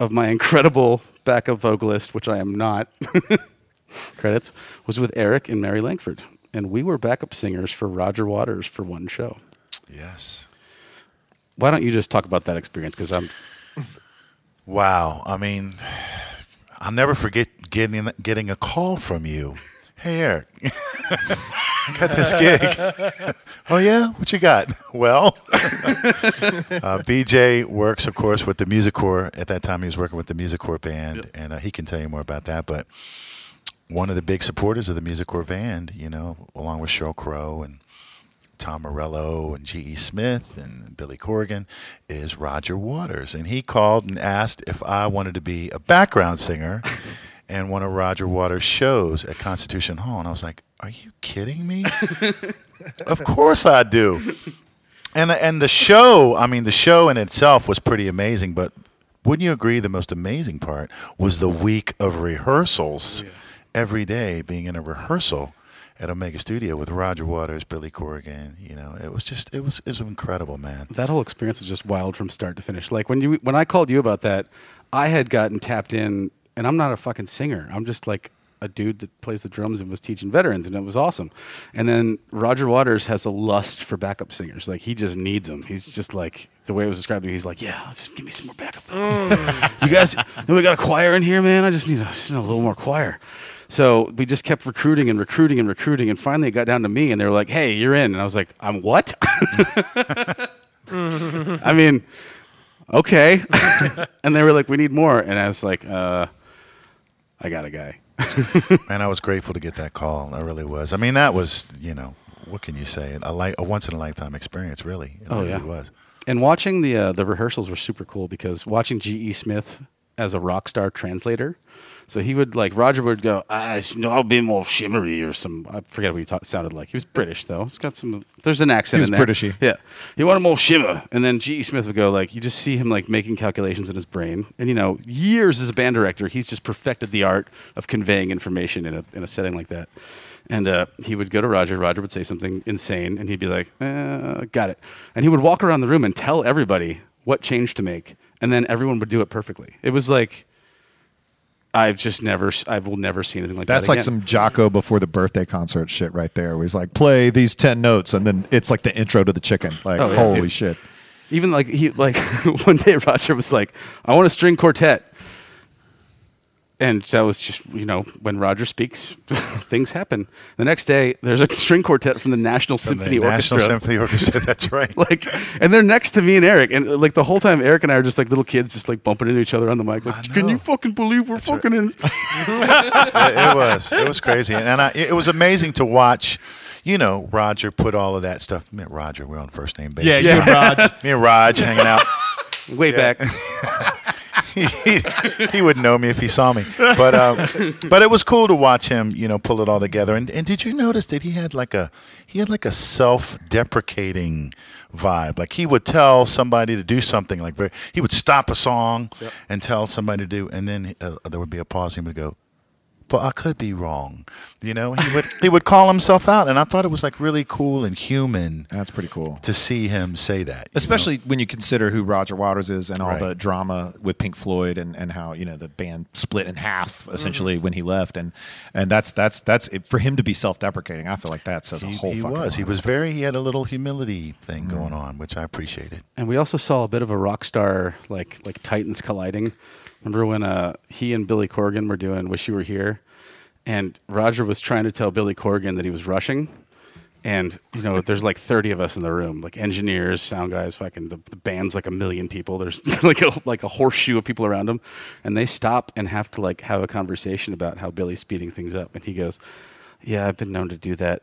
of my incredible backup vocalist, which I am not, credits, was with Eric and Mary Langford. And we were backup singers for Roger Waters for one show. Yes. Why don't you just talk about that experience? Because I'm Wow. I mean, I'll never forget getting getting a call from you. Hey, Eric, I got this gig. oh, yeah? What you got? Well, uh, BJ works, of course, with the Music Corps. At that time, he was working with the Music Corps band, and uh, he can tell you more about that. But one of the big supporters of the Music Corps band, you know, along with Sheryl Crow and Tom Morello and G.E. Smith and Billy Corgan is Roger Waters. And he called and asked if I wanted to be a background singer in one of Roger Waters' shows at Constitution Hall. And I was like, Are you kidding me? of course I do. And, and the show, I mean, the show in itself was pretty amazing, but wouldn't you agree the most amazing part was the week of rehearsals every day being in a rehearsal at Omega Studio with Roger Waters, Billy Corgan. You know, it was just it was it was incredible, man. that whole experience was just wild from start to finish. Like when you when I called you about that, I had gotten tapped in, and I'm not a fucking singer. I'm just like a dude that plays the drums and was teaching veterans, and it was awesome. And then Roger Waters has a lust for backup singers. Like he just needs them. He's just like the way it was described to me. He's like, yeah, let's give me some more backup vocals. Mm. you guys, know we got a choir in here, man. I just need a, just need a little more choir. So we just kept recruiting and recruiting and recruiting, and finally it got down to me, and they were like, "Hey, you're in," and I was like, "I'm what?" I mean, okay. and they were like, "We need more," and I was like, uh, "I got a guy." Man, I was grateful to get that call. I really was. I mean, that was you know what can you say? A, li- a once in a lifetime experience, really. It Oh, really yeah. was. And watching the uh, the rehearsals were super cool because watching G.E. Smith as a rock star translator. So he would like Roger would go, ah, I'll be more shimmery or some. I forget what he ta- sounded like. He was British though. He's got some. There's an accent. He was in there. Britishy. Yeah. He wanted more shimmer, and then G.E. Smith would go like, you just see him like making calculations in his brain, and you know, years as a band director, he's just perfected the art of conveying information in a in a setting like that. And uh, he would go to Roger. Roger would say something insane, and he'd be like, uh, "Got it." And he would walk around the room and tell everybody what change to make, and then everyone would do it perfectly. It was like I've just never, I will never see anything like That's that. That's like some Jaco before the birthday concert shit right there. Where he's like, play these ten notes, and then it's like the intro to the chicken. Like, Oh, yeah, holy dude. shit! even like he like one day Roger was like, "I want a string quartet," and that was just you know when Roger speaks, things happen. The next day, there's a string quartet from the National From the Symphony National Orchestra. Symphony Orchestra. That's right. like, and they're next to me and Eric, and like the whole time, Eric and I are just like little kids, just like bumping into each other on the mic. Like, can you fucking believe we're fucking in? it, it was. It was crazy, and I, it was amazing to watch. You know, Roger put all of that stuff. Me and Roger, we're on first name basis. you and Raj. Me and Raj hanging out. Way back. he, he would know me if he saw me. But um, but it was cool to watch him, you know, pull it all together. And and did you notice that he had like a he had like a self-deprecating vibe. Like he would tell somebody to do something. Like very, he would stop a song and tell somebody to do, and then uh, there would be a pause. And he would go, but I could be wrong. You know, he would he would call himself out, and I thought it was like really cool and human That's pretty cool. to see him say that. you know? Especially when you consider who Roger Waters is and all Right. the drama with Pink Floyd and, and how you know the band split in half essentially Mm-hmm. when he left and and that's that's that's it, for him to be self deprecating. I feel like that says a he, whole. he fucking was he was very he had a little humility thing going on, which I appreciated. And we also saw a bit of a rock star like like Titans colliding. Remember when uh, he and Billy Corgan were doing "Wish You Were Here," and Roger was trying to tell Billy Corgan that he was rushing. And you know, there's like 30 of us in the room, like engineers, sound guys, fucking the, the band's like a million people. There's like a like a horseshoe of people around him, and they stop and have to like have a conversation about how Billy's speeding things up. And he goes, "Yeah, I've been known to do that."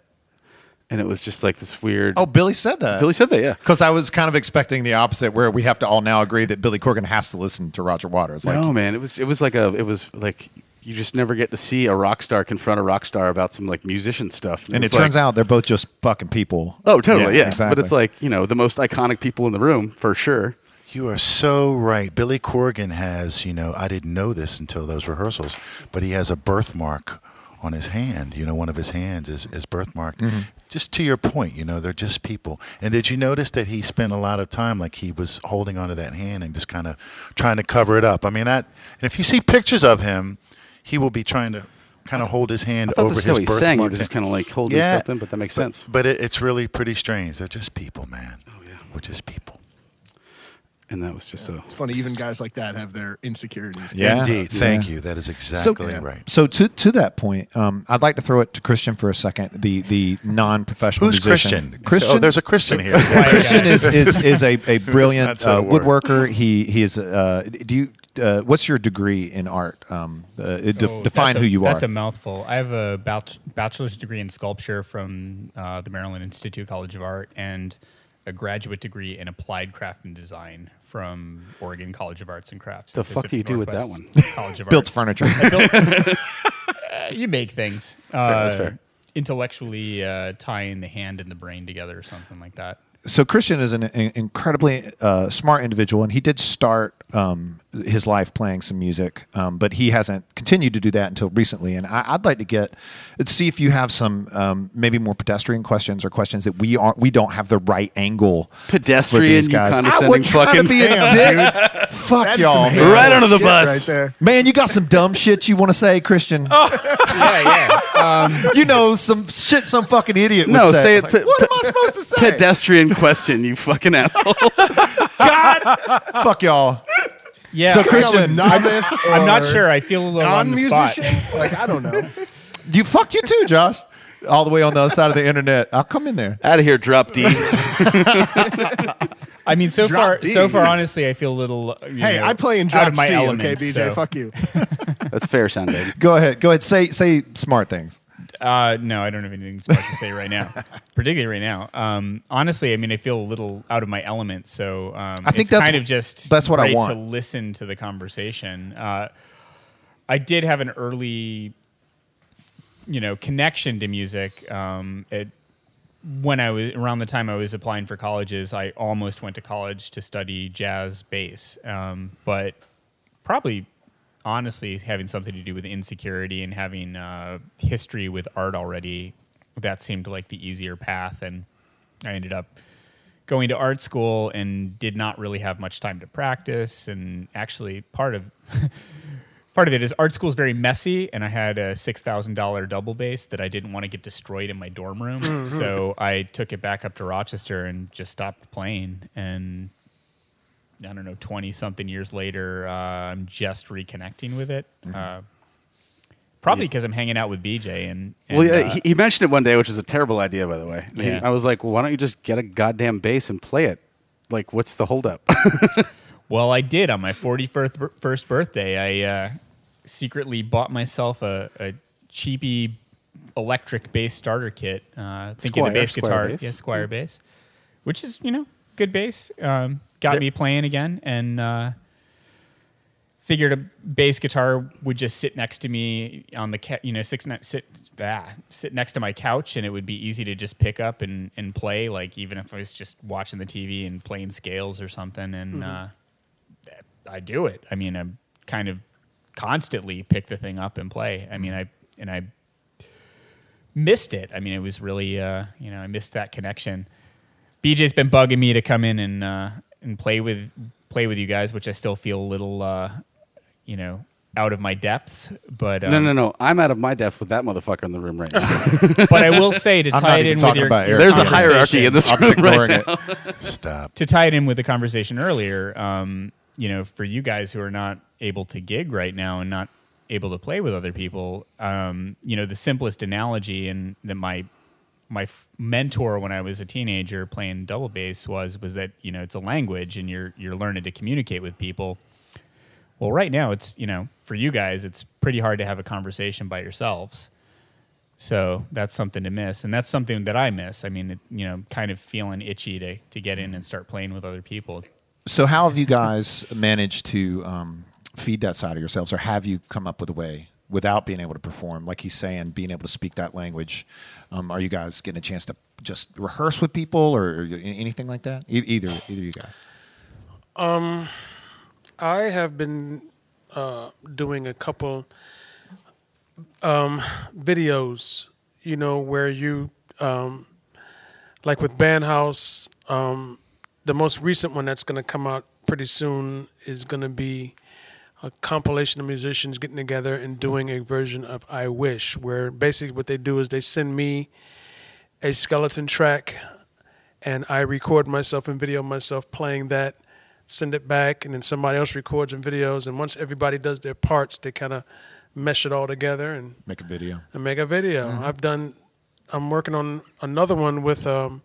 And it was just like this weird. Oh, Billy said that. Billy said that, yeah. Because I was kind of expecting the opposite, where we have to all now agree that Billy Corgan has to listen to Roger Waters. Like, no, man, it was it was like a it was like you just never get to see a rock star confront a rock star about some like musician stuff. and it was turns like- out they're both just fucking people. oh, totally, yeah. exactly. But it's like you know the most iconic people in the room for sure. You are so right. Billy Corgan has, you know, I didn't know this until those rehearsals, but he has a birthmark on his hand. You know, one of his hands is, is birthmarked. Mm-hmm. Just to your point, you know, they're just people. And did you notice that he spent a lot of time, like he was holding onto that hand and just kind of trying to cover it up? I mean, that, and if you see pictures of him, he will be trying to kind of hold his hand I thought over this is his how he sang. He birthmark. was just kind of like holding Yeah, something, but that makes but- sense. But it, it's really pretty strange. They're just people, man. Oh yeah, We're just people. And that was just a It's funny, even guys like that have their insecurities. Yeah. Indeed. Thank you. That is exactly so, right. So to to that point, um, I'd like to throw it to Christian for a second. The the non professional Who's musician. Christian? Christian. Oh, there's a Christian here. Christian is, is, is a, a brilliant uh, a woodworker. He he is. Uh, do you? Uh, what's your degree in art? Um, uh, it Oh, define that's a- who you That's are. That's a mouthful. I have a bachelor's degree in sculpture from uh, the Maryland Institute College of Art and a graduate degree in applied craft and design from Oregon College of Arts and Crafts. The fuck do you Pacific do with that one? College of Builds Art. furniture. Uh, you make things. fair, that's Uh, fair. Intellectually uh, tying the hand and the brain together or something like that. so Christian is an, an incredibly uh, smart individual, and he did start um, his life playing some music, um, but he hasn't continued to do that until recently. And I, I'd like to get to see if you have some um, maybe more pedestrian questions or questions that we aren't we don't have the right angle. for pedestrian, these guys. I condescending wasn't fucking. to be a dick. Fuck That's y'all, some man. Right under the bus. right there. Man, you got some dumb shit you want to say, Christian? yeah, yeah. Um, you know some shit some fucking idiot would No, say. say it. Like, pe- what pe- am I supposed to say? Pedestrian question, you fucking asshole. God, fuck y'all. Yeah. So Are y'all a Christian, novice I'm not sure. I feel a little on the spot. Non-musician? Like I don't know. You fuck you too, Josh. All the way on the other side of the internet. I'll come in there. Out of here, drop D. I mean, so Drop far, D. so far, honestly, I feel a little. uh, You Hey, know, I play in out drop of my C. element. okay, BJ, so- fuck you. That's fair sound, baby. Go ahead. Go ahead. Say say smart things. Uh, no, I don't have anything smart to say right now, particularly right now. Um, honestly, I mean, I feel a little out of my element, so um, I think it's that's- kind of just that's what I great want. to listen to the conversation. Uh, I did have an early, you know, connection to music. Um, it, when I was around the time I was applying for colleges, I almost went to college to study jazz bass, um, but probably honestly having something to do with insecurity and having uh, history with art already that seemed like the easier path and i ended up going to art school and did not really have much time to practice and actually part of part of it is art school is very messy and i had a $6000 double bass that i didn't want to get destroyed in my dorm room so i took it back up to rochester and just stopped playing and I don't know, 20 something years later, uh, I'm just reconnecting with it. Uh, probably because I'm hanging out with BJ. And, and Well, yeah, uh, he, he mentioned it one day, which is a terrible idea, by the way. And he- I was like, well, why don't you just get a goddamn bass and play it? Like, what's the holdup? well, I did on my 41st first birthday. I uh, secretly bought myself a, a cheapy electric bass starter kit, uh, thinking Squier, the bass Squier guitar, bass. yeah, Squier bass, which is, you know, good bass. Um, got Yep. me playing again. And uh, figured a bass guitar would just sit next to me on the ca- you know six ne- sit ah, sit next to my couch and it would be easy to just pick up and, and play like even if I was just watching the TV and playing scales or something and uh, I do it. I mean I'm kind of constantly pick the thing up and play. I mean I and I missed it. I mean it was really uh, you know I missed that connection. BJ's been bugging me to come in and uh, and play with play with you guys, which I still feel a little uh, you know out of my depths. But um, No, no, no. I'm out of my depth with that motherfucker in the room right now. But I will say to tie it in with talking your about Eric. There's a hierarchy in this I'm room just ignoring right it. Stop. to tie it in with the conversation earlier, um, you know, for you guys who are not able to gig right now and not able to play with other people, um, you know, the simplest analogy and that my my f- mentor when I was a teenager playing double bass was was that you know it's a language and you're you're learning to communicate with people. Well, right now it's you know for you guys it's pretty hard to have a conversation by yourselves. So that's something to miss, and that's something that I miss. I mean, it, you know, kind of feeling itchy to to get in and start playing with other people. So, how have you guys managed to um, feed that side of yourselves, or have you come up with a way without being able to perform? Like he's saying, being able to speak that language. Um, are you guys getting a chance to just rehearse with people, or anything like that? E- either, either you guys. Um, I have been uh, doing a couple um, videos, you know, where you, um, like with Bandhouse, um, the most recent one that's going to come out pretty soon is going to be a compilation of musicians getting together and doing a version of I Wish, where basically what they do is they send me a skeleton track and I record myself and video myself playing that, send it back, and then somebody else records and videos. And once everybody does their parts, they kind of mesh it all together and, Make a video. and make a video. I've done, I'm working on another one with, um,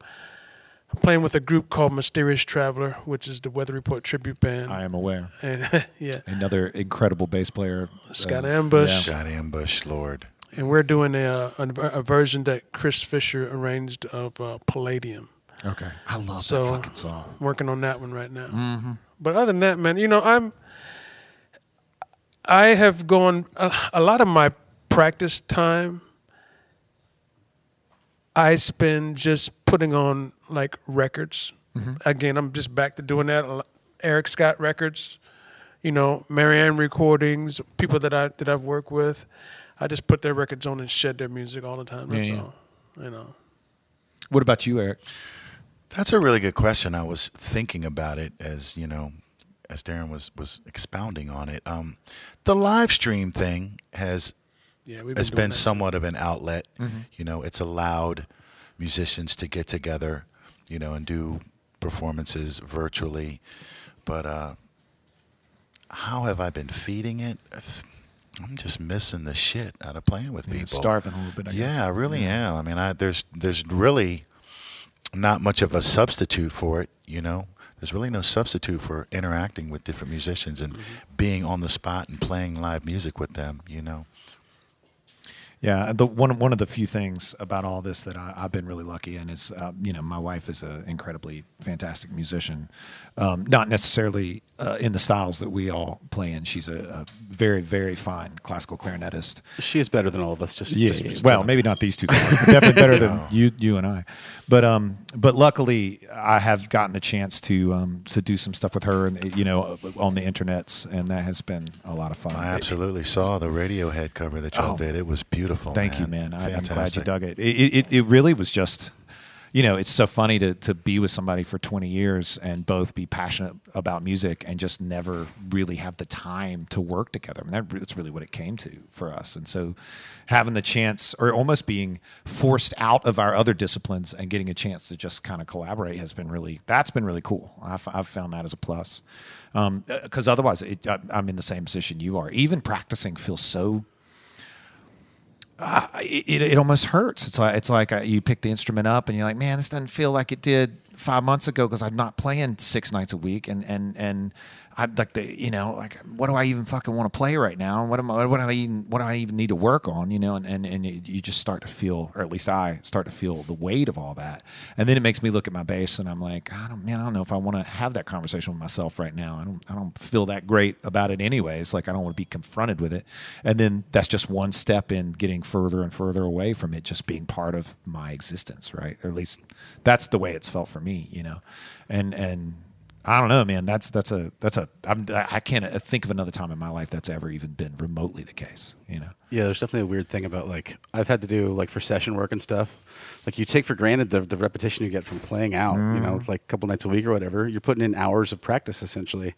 playing with a group called Mysterious Traveler, which is the Weather Report tribute band. I am aware. and yeah, Another incredible bass player. Scott uh, Ambush. Shot ambush, Lord. And we're doing a, a, a version that Chris Fisher arranged of uh, Palladium. Okay. I love So- that fucking song. working on that one right now. But other than that, man, you know, I'm. I have gone a, a lot of my practice time. I spend just putting on like records. Again, I'm just back to doing that. Eric Scott records, you know, Marianne recordings, people that I that I've worked with. I just put their records on and shed their music all the time. That's Yeah, yeah. all. You know. What about you, Eric? That's a really good question. I was thinking about it as you know, as Darren was was expounding on it. Um, the live stream thing has Yeah, been has been that. somewhat of an outlet. You know, it's allowed musicians to get together, you know, and do performances virtually. But uh, how have I been feeding it? I'm just missing the shit out of playing with Yeah, people. starving a little bit, I guess. yeah, I really am. I mean, I, there's there's really not much of a substitute for it. You know, there's really no substitute for interacting with different musicians and being on the spot and playing live music with them. You know. Yeah, the one one of the few things about all this that I, I've been really lucky in is, uh, you know, my wife is an incredibly fantastic musician. Um, not necessarily uh, in the styles that we all play in. She's a, a very very fine classical clarinetist. She is better than all of us. Just, Yeah, just, yeah. just well, maybe not these two guys, but definitely better than you, you and I. But um, but luckily, I have gotten the chance to um, to do some stuff with her, and you know, on the internets, and that has been a lot of fun. I absolutely saw the Radiohead cover that y'all Oh. did. It was beautiful. Thank you, man. I, I'm glad you dug it. It, it. it really was just, you know, it's so funny to, to be with somebody for 20 years and both be passionate about music and just never really have the time to work together. I mean, that, that's really what it came to for us. And so having the chance or almost being forced out of our other disciplines and getting a chance to just kind of collaborate has been really, that's been really cool. I've, I've found that as a plus. Um, because otherwise, it, I, I'm in the same position you are. Even practicing feels so it, it almost hurts. It's like it's like uh, you pick the instrument up and you're like, man, this doesn't feel like it did five months ago because I'm not playing six nights a week, and and and I like the you know like what do I even fucking want to play right now? What am I? What do I even? What do I even need to work on? You know, and and and you just start to feel, or at least I start to feel the weight of all that, and then it makes me look at my bass, and I'm like, I don't, man, I don't know if I want to have that conversation with myself right now. I don't, I don't feel that great about it, anyways. Like I don't want to be confronted with it, and then that's just one step in getting further and further away from it just being part of my existence, right? Or at least that's the way it's felt for me, you know, and and I don't know, man. That's that's a that's a I'm, I can't think of another time in my life that's ever even been remotely the case. You know. Yeah, there's definitely a weird thing about like I've had to do like for session work and stuff. Like you take for granted the the repetition you get from playing out. You know, mm. like a couple nights a week or whatever. You're putting in hours of practice essentially.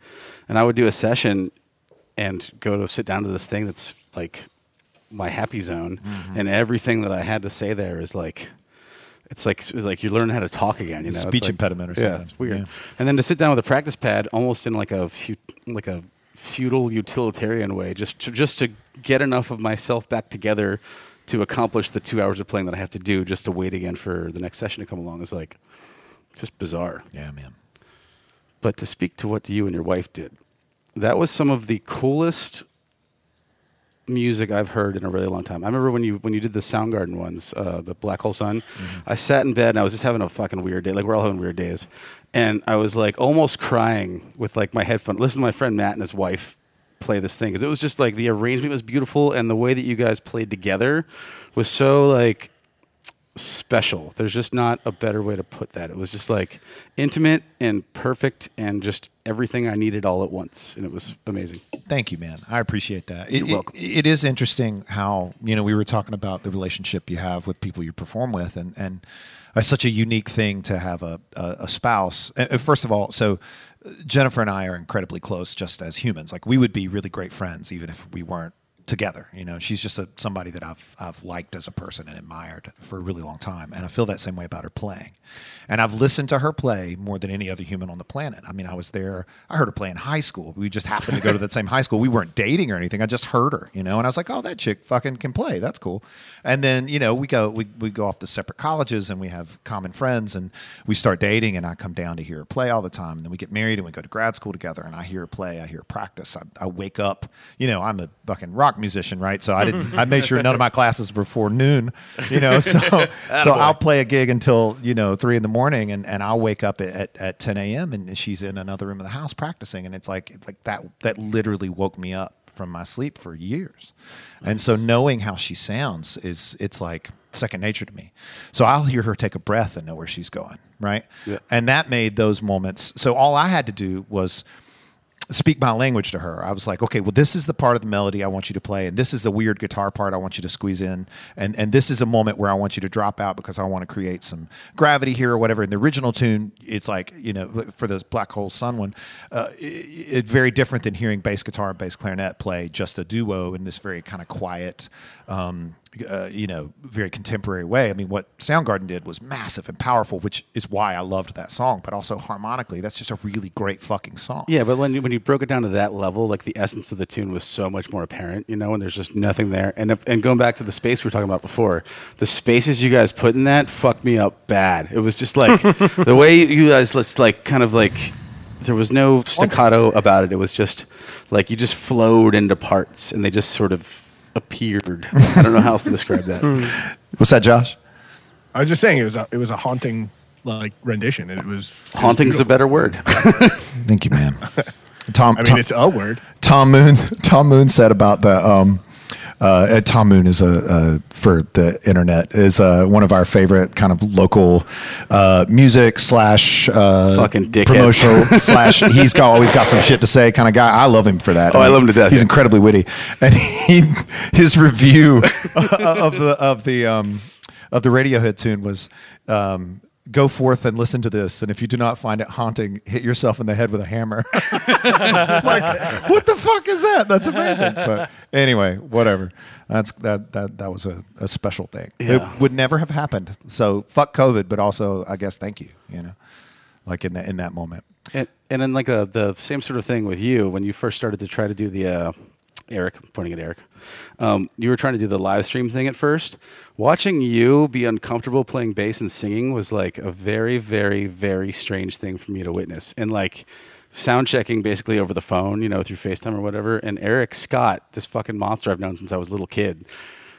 And I would do a session and go to sit down to this thing that's like my happy zone, mm-hmm. and everything that I had to say there is like. It's like it's like you learn how to talk again. You know, Speech like- impediment or something. Yeah, it's weird. Yeah. And then to sit down with a practice pad, almost in like a like a feudal utilitarian way, just to, just to get enough of myself back together to accomplish the two hours of playing that I have to do, just to wait again for the next session to come along is like just bizarre. Yeah, man. But to speak to what you and your wife did, that was some of the coolest music I've heard in a really long time. I remember when you when you did the Soundgarden ones, uh, the Black Hole Sun. I sat in bed and I was just having a fucking weird day. Like we're all having weird days, and I was like almost crying with like my headphone. Listen to my friend Matt and his wife play this thing because it was just like the arrangement was beautiful and the way that you guys played together was so like special. There's just not a better way to put that. It was just like intimate and perfect and just everything I needed all at once. And it was amazing. Thank you, man. I appreciate that. It, You're it- welcome. it is interesting how you know we were talking about the relationship you have with people you perform with, and and it's such a unique thing to have a a, a spouse. Uh, uh, First of all, so uh, Jennifer and I are incredibly close, just as humans. Like we would be really great friends, even if we weren't together. You know, she's just a, somebody that I've I've liked as a person and admired for a really long time, and I feel that same way about her playing. And I've listened to her play more than any other human on the planet. I mean, I was there. I heard her play in high school. We just happened to go to that same high school. We weren't dating or anything. I just heard her, you know, and I was like, oh, that chick fucking can play. That's cool. And then you know, we go we we go off to separate colleges, and we have common friends, and we start dating. And I come down to hear her play all the time. And then we get married, and we go to grad school together. And I hear her play. I hear her practice. I, I wake up. You know, I'm a fucking rock musician, right? So I didn't. I made sure none of my classes were before noon. You know, so so I'll play a gig until you know three in the morning, and, and I'll wake up at, at 10 a.m. and she's in another room of the house practicing, and it's like it's like that that literally woke me up from my sleep for years, and so knowing how she sounds is it's like second nature to me. So I'll hear her take a breath and know where she's going, right? Yeah. And that made those moments. So all I had to do was speak my language to her. I was like, okay, well, this is the part of the melody I want you to play, and this is the weird guitar part I want you to squeeze in, and and this is a moment where I want you to drop out because I want to create some gravity here or whatever. In the original tune, it's like you know, for the Black Hole Sun one, uh, it, it very different than hearing bass guitar and bass clarinet play just a duo in this very kind of quiet. Um, uh, you know, very contemporary way. I mean, what Soundgarden did was massive and powerful, which is why I loved that song. But also harmonically, that's just a really great fucking song. Yeah, but when you, when you broke it down to that level, like the essence of the tune was so much more apparent, you know, and there's just nothing there. And if, and going back to the space we were talking about before, the spaces you guys put in that fucked me up bad. It was just like the way you guys let's like kind of like there was no staccato about it. It was just like you just flowed into parts and they just sort of appeared. I don't know how else to describe that. What's that, Josh? I was just saying it was a, it was a haunting like rendition. and It was it was Haunting's a better word. Thank you, man. Tom, I mean, Tom, it's a word. Tom Moon. Tom Moon said about the. Um, uh, uh, Tom Moon is a uh, for the internet is uh, one of our favorite kind of local uh, music slash uh, Fucking dickhead. promotional slash. He's got always got some shit to say kind of guy. I love him for that. Oh, I love him to death, He's yeah. incredibly witty, and he his review of the of the um, of the Radiohead tune was. Um, Go forth and listen to this, and if you do not find it haunting, hit yourself in the head with a hammer. it's like, what the fuck is that? That's amazing. But anyway, whatever. That's that that that was a, a special thing. Yeah. It would never have happened. So fuck COVID, but also I guess thank you. You know, like in that in that moment. And, and then like uh, the same sort of thing with you when you first started to try to do the uh, Eric I'm pointing at Eric. Um, you were trying to do the live stream thing at first. Watching you be uncomfortable playing bass and singing was like a very, very, very strange thing for me to witness. And like sound checking basically over the phone, you know, through FaceTime or whatever. And Eric Scott, this fucking monster I've known since I was a little kid,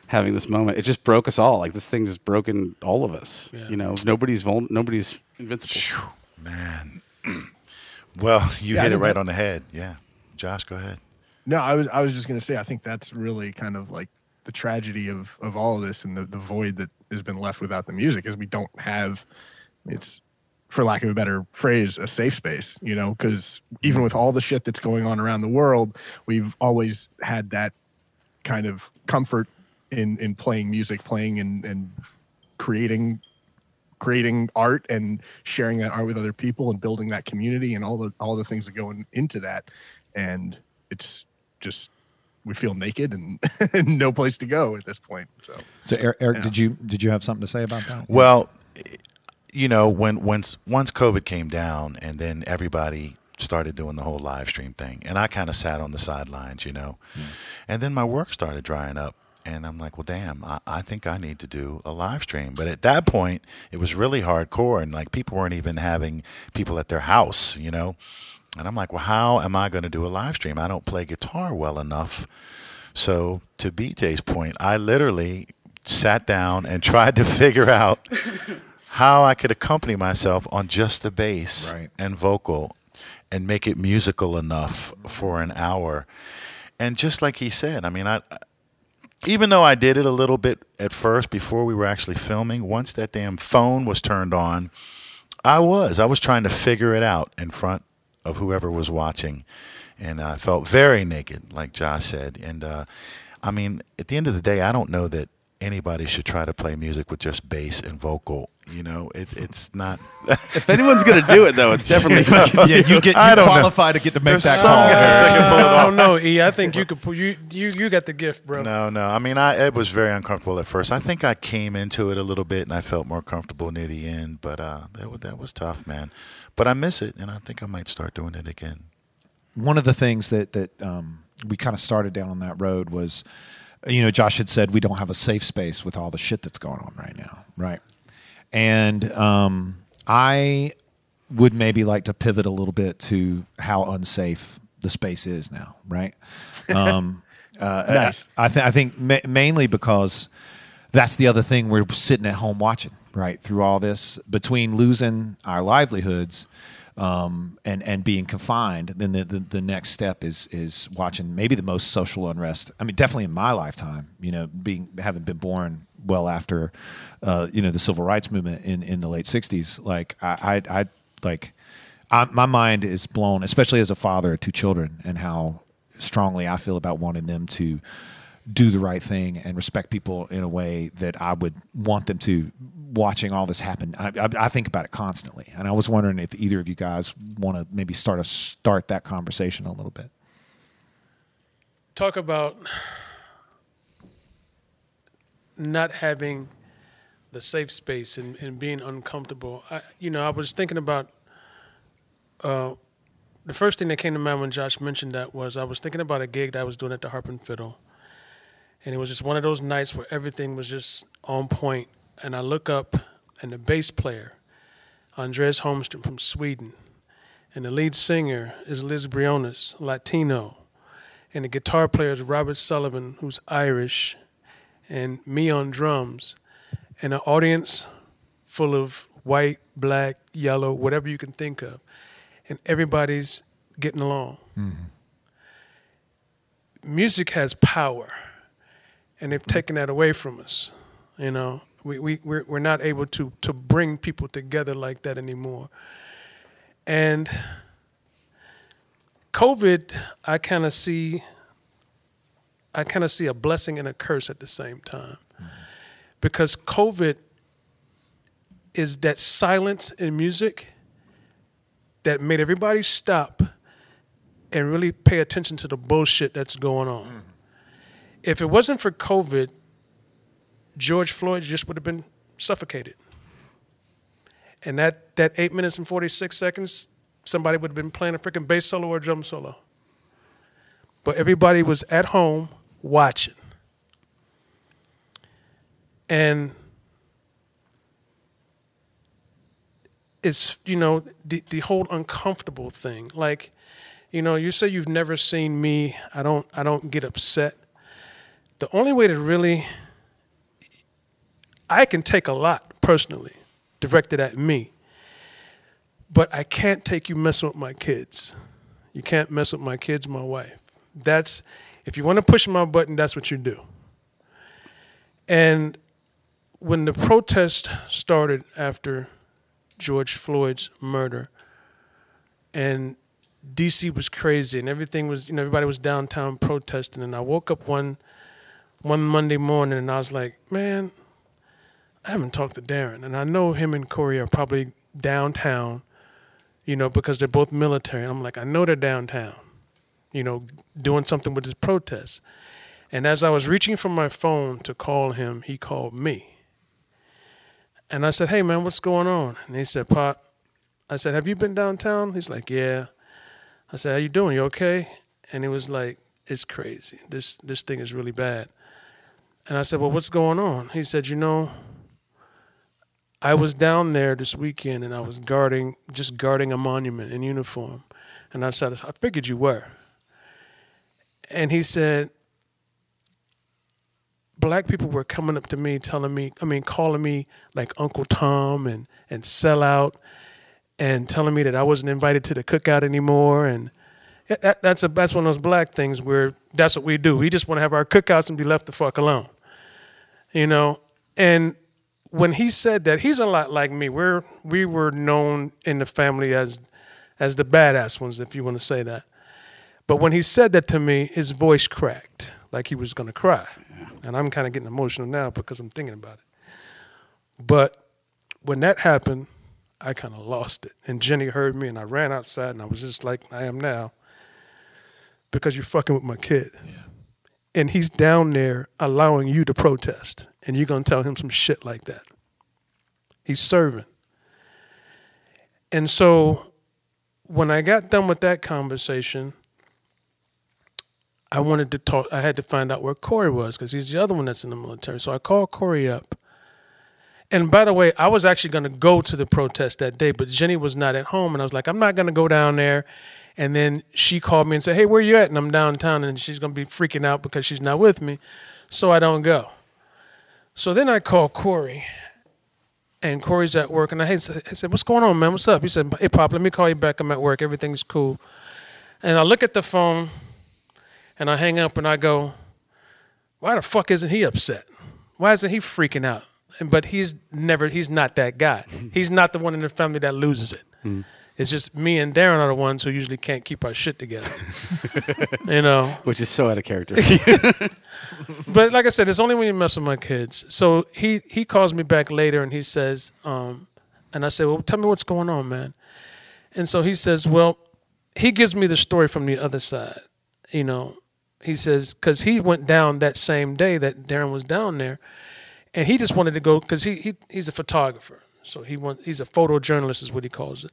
having this moment, it just broke us all. Like this thing just broken all of us. Yeah. You know, nobody's vul- nobody's invincible. Man. well, you Yeah, hit it right that- on the head. Yeah. Josh, go ahead. No, I was I was just gonna say I think that's really kind of like the tragedy of of all of this and the, the void that has been left without the music is we don't have it's for lack of a better phrase a safe space you know because even with all the shit that's going on around the world we've always had that kind of comfort in in playing music playing and and creating creating art and sharing that art with other people and building that community and all the all the things that go in, into that. And it's just we feel naked and, and no place to go at this point so So Eric, Eric Yeah. did you did you have something to say about that? Well, you know, when once once COVID came down, and then everybody started doing the whole live stream thing, and I kind of sat on the sidelines, you know, hmm. and then my work started drying up. And I'm like, well, damn, I, I think I need to do a live stream. But at that point, it was really hardcore, and like people weren't even having people at their house, you know. And I'm like, well, how am I going to do a live stream? I don't play guitar well enough. So, to BJ's point, I literally sat down and tried to figure out how I could accompany myself on just the bass Right. and vocal and make it musical enough for an hour. And just like he said, I mean, I even though I did it a little bit at first before we were actually filming, once that damn phone was turned on, I was. I was trying to figure it out in front of whoever was watching. And I felt very naked, like Josh said. And uh, I mean, at the end of the day, I don't know that anybody should try to play music with just bass and vocal. You know, it, it's not. If anyone's gonna do it though, it's definitely fucking yeah, you get I you don't know. qualify to get to make There's that some call. guys that can pull it I don't know, E. I think you could pull you you you got the gift, bro. No, no. I mean, I it was very uncomfortable at first. I think I came into it a little bit, and I felt more comfortable near the end. But uh, that was that was tough, man. But I miss it, and I think I might start doing it again. one of the things that that um, we kind of started down on that road was, you know, Josh had said we don't have a safe space with all the shit that's going on right now, right? And um, I would maybe like to pivot a little bit to how unsafe the space is now, right? Um, uh, Nice. I, th- I think ma- mainly because that's the other thing we're sitting at home watching, right? Through all this, between losing our livelihoods um, and and being confined, then the, the the next step is is watching maybe the most social unrest. I mean, definitely in my lifetime, you know, being having been born well after, uh, you know, the civil rights movement in in the late '60s. Like I I, I like. I, my mind is blown, especially as a father of two children, and how strongly I feel about wanting them to do the right thing and respect people in a way that I would want them to. Watching all this happen, I, I, I think about it constantly, and I was wondering if either of you guys want to maybe start a start that conversation a little bit. talk about not having the safe space and, and being uncomfortable. I, you know, I was thinking about uh, the first thing that came to mind when Josh mentioned that was I was thinking about a gig that I was doing at the Harp and Fiddle. And it was just one of those nights where everything was just on point. And I look up, and the bass player, Andres Holmström from Sweden, and the lead singer is Liz Briones, Latino and the guitar player is Robert Sullivan, who's Irish, and me on drums, and an audience full of white, black, yellow, whatever you can think of, and everybody's getting along. Mm-hmm. Music has power, and they've taken that away from us. You know, we, we, we're, we're not able to, to bring people together like that anymore. And COVID, I kind of see, I kind of see a blessing and a curse at the same time, because COVID is that silence in music that made everybody stop and really pay attention to the bullshit that's going on. Mm. If it wasn't for COVID, George Floyd just would have been suffocated. And that, that eight minutes and 46 seconds, somebody would have been playing a freaking bass solo or drum solo. But everybody was at home watching. And it's you know the the whole uncomfortable thing. Like, you know, you say you've never seen me. I don't I don't get upset. The only way to really I can take a lot personally directed at me. But I can't take you messing with my kids. You can't mess with my kids, my wife. That's if you want to push my button, that's what you do. And when the protest started after George Floyd's murder, and DC was crazy, and everything was, you know, everybody was downtown protesting, and I woke up one one Monday morning, and I was like, man, I haven't talked to Darren, and I know him and Corey are probably downtown, you know, because they're both military. And I'm like, I know they're downtown, you know, doing something with this protest. And as I was reaching for my phone to call him, he called me. And I said, Hey man, what's going on? And he said, Pop, I said, Have you been downtown? He's like, Yeah. I said, How you doing? You okay? And he was like, It's crazy. This this thing is really bad. And I said, Well, what's going on? He said, You know, I was down there this weekend and I was guarding just guarding a monument in uniform. And I said, I figured you were. And he said, black people were coming up to me telling me, I mean, calling me like Uncle Tom and, and sell out and telling me that I wasn't invited to the cookout anymore. And that, that's, a, that's one of those black things where that's what we do. We just want to have our cookouts and be left the fuck alone. You know? And when he said that, he's a lot like me. We're, we were known in the family as, as the badass ones, if you want to say that. But when he said that to me, his voice cracked like he was going to cry. And I'm kind of getting emotional now because I'm thinking about it. But when that happened, I kind of lost it. And Jenny heard me, and I ran outside, and I was just like I am now because you're fucking with my kid. Yeah. And he's down there allowing you to protest, and you're going to tell him some shit like that. He's serving. And so when I got done with that conversation, I wanted to talk. I had to find out where Corey was because he's the other one that's in the military. So I called Corey up. And by the way, I was actually going to go to the protest that day, but Jenny was not at home, and I was like, I'm not going to go down there. And then she called me and said, Hey, where are you at? And I'm downtown, and she's going to be freaking out because she's not with me, so I don't go. So then I called Corey, and Corey's at work, and I said, What's going on, man? What's up? He said, Hey, Pop, let me call you back. I'm at work. Everything's cool. And I look at the phone and I hang up and I go, why the fuck isn't he upset? Why isn't he freaking out? But he's never, he's not that guy. He's not the one in the family that loses it. Mm. It's just me and Darren are the ones who usually can't keep our shit together. you know, which is so out of character. but like I said, it's only when you mess with my kids. So he he calls me back later and he says, um, and I say, well, tell me what's going on, man. And so he says, well, he gives me the story from the other side. You know, he says because he went down that same day that Darren was down there, and he just wanted to go because he, he he's a photographer, so he want he's a photojournalist is what he calls it.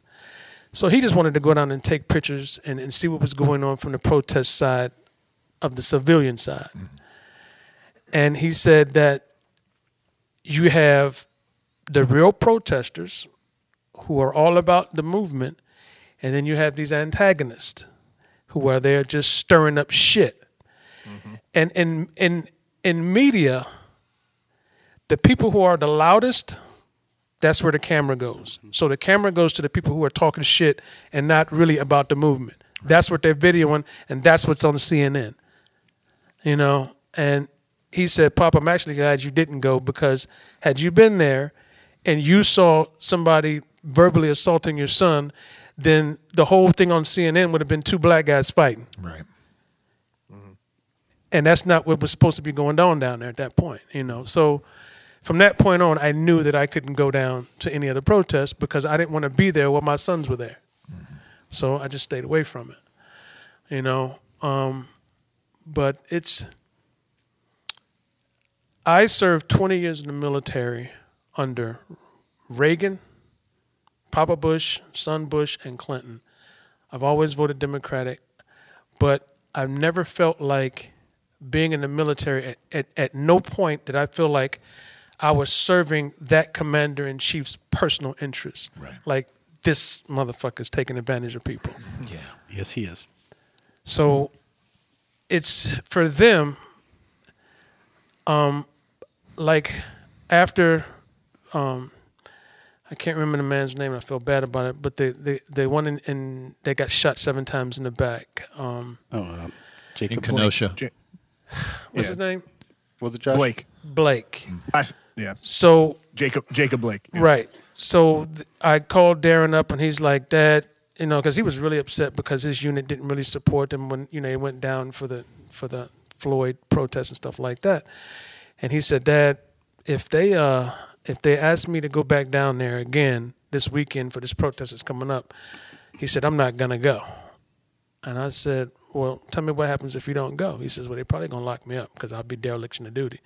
So he just wanted to go down and take pictures and, and see what was going on from the protest side of the civilian side. Mm-hmm. And he said that you have the real protesters who are all about the movement, and then you have these antagonists who are there just stirring up shit. Mm-hmm. And in in in media, the people who are the loudest, that's where the camera goes. So the camera goes to the people who are talking shit and not really about the movement. That's what they're videoing, and that's what's on CNN. You know, and he said, "Pop, I'm actually glad you didn't go because had you been there, and you saw somebody verbally assaulting your son, then the whole thing on CNN would have been two black guys fighting." Right and that's not what was supposed to be going on down there at that point, you know. So from that point on, I knew that I couldn't go down to any of the protests because I didn't want to be there while my sons were there. Mm-hmm. So I just stayed away from it, you know. Um, but it's I served 20 years in the military under Reagan, Papa Bush, son Bush, and Clinton. I've always voted Democratic, but I've never felt like being in the military, at, at, at no point did I feel like I was serving that commander in chief's personal interest. Right. Like this motherfucker's taking advantage of people. Yeah. Yes, he is. So it's for them, um, like after, um, I can't remember the man's name. And I feel bad about it, but they they they went in and they got shot seven times in the back. Um, Oh, uh, In Jacob. Kenosha. Ja- what's Yeah. his name? Was it Josh? Blake. Blake. Last, yeah. So Jacob Jacob Blake. Yeah. Right. So th- I called Darren up, and he's like, "Dad, you know, because he was really upset because his unit didn't really support him when you know he went down for the for the Floyd protests and stuff like that." And he said, "Dad, if they uh if they ask me to go back down there again this weekend for this protest that's coming up, he said I'm not gonna go." And I said, "Well, tell me what happens if you don't go." He says, "Well, they're probably gonna lock me up because I'll be dereliction of duty."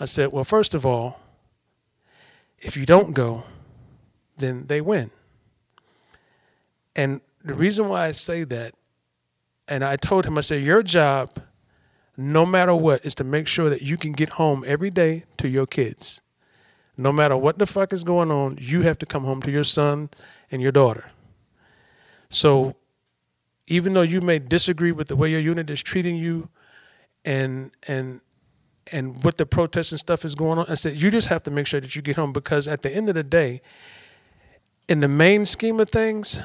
I said, "Well, first of all." if you don't go, then they win. And the reason why I say that, and I told him, I said, your job, no matter what, is to make sure that you can get home every day to your kids. No matter what the fuck is going on, you have to come home to your son and your daughter. So even though you may disagree with the way your unit is treating you and and and what the protests and stuff is going on. I said, you just have to make sure that you get home because at the end of the day, in the main scheme of things,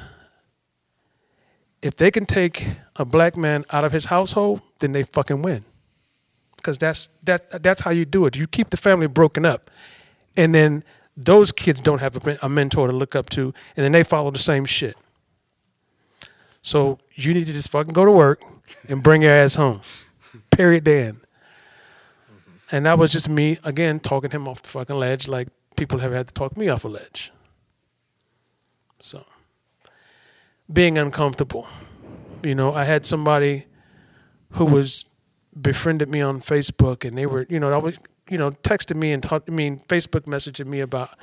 if they can take a black man out of his household, then they fucking win. Because that's that that's how you do it. You keep the family broken up, and then those kids don't have a, a mentor to look up to, and then they follow the same shit. So you need to just fucking go to work and bring your ass home. Period. Dan. And that was just me again talking him off the fucking ledge, like people have had to talk me off a ledge. So, being uncomfortable, you know, I had somebody who was befriended me on Facebook, and they were, you know, always, you know, texting me and talking, I mean, Facebook messaging me about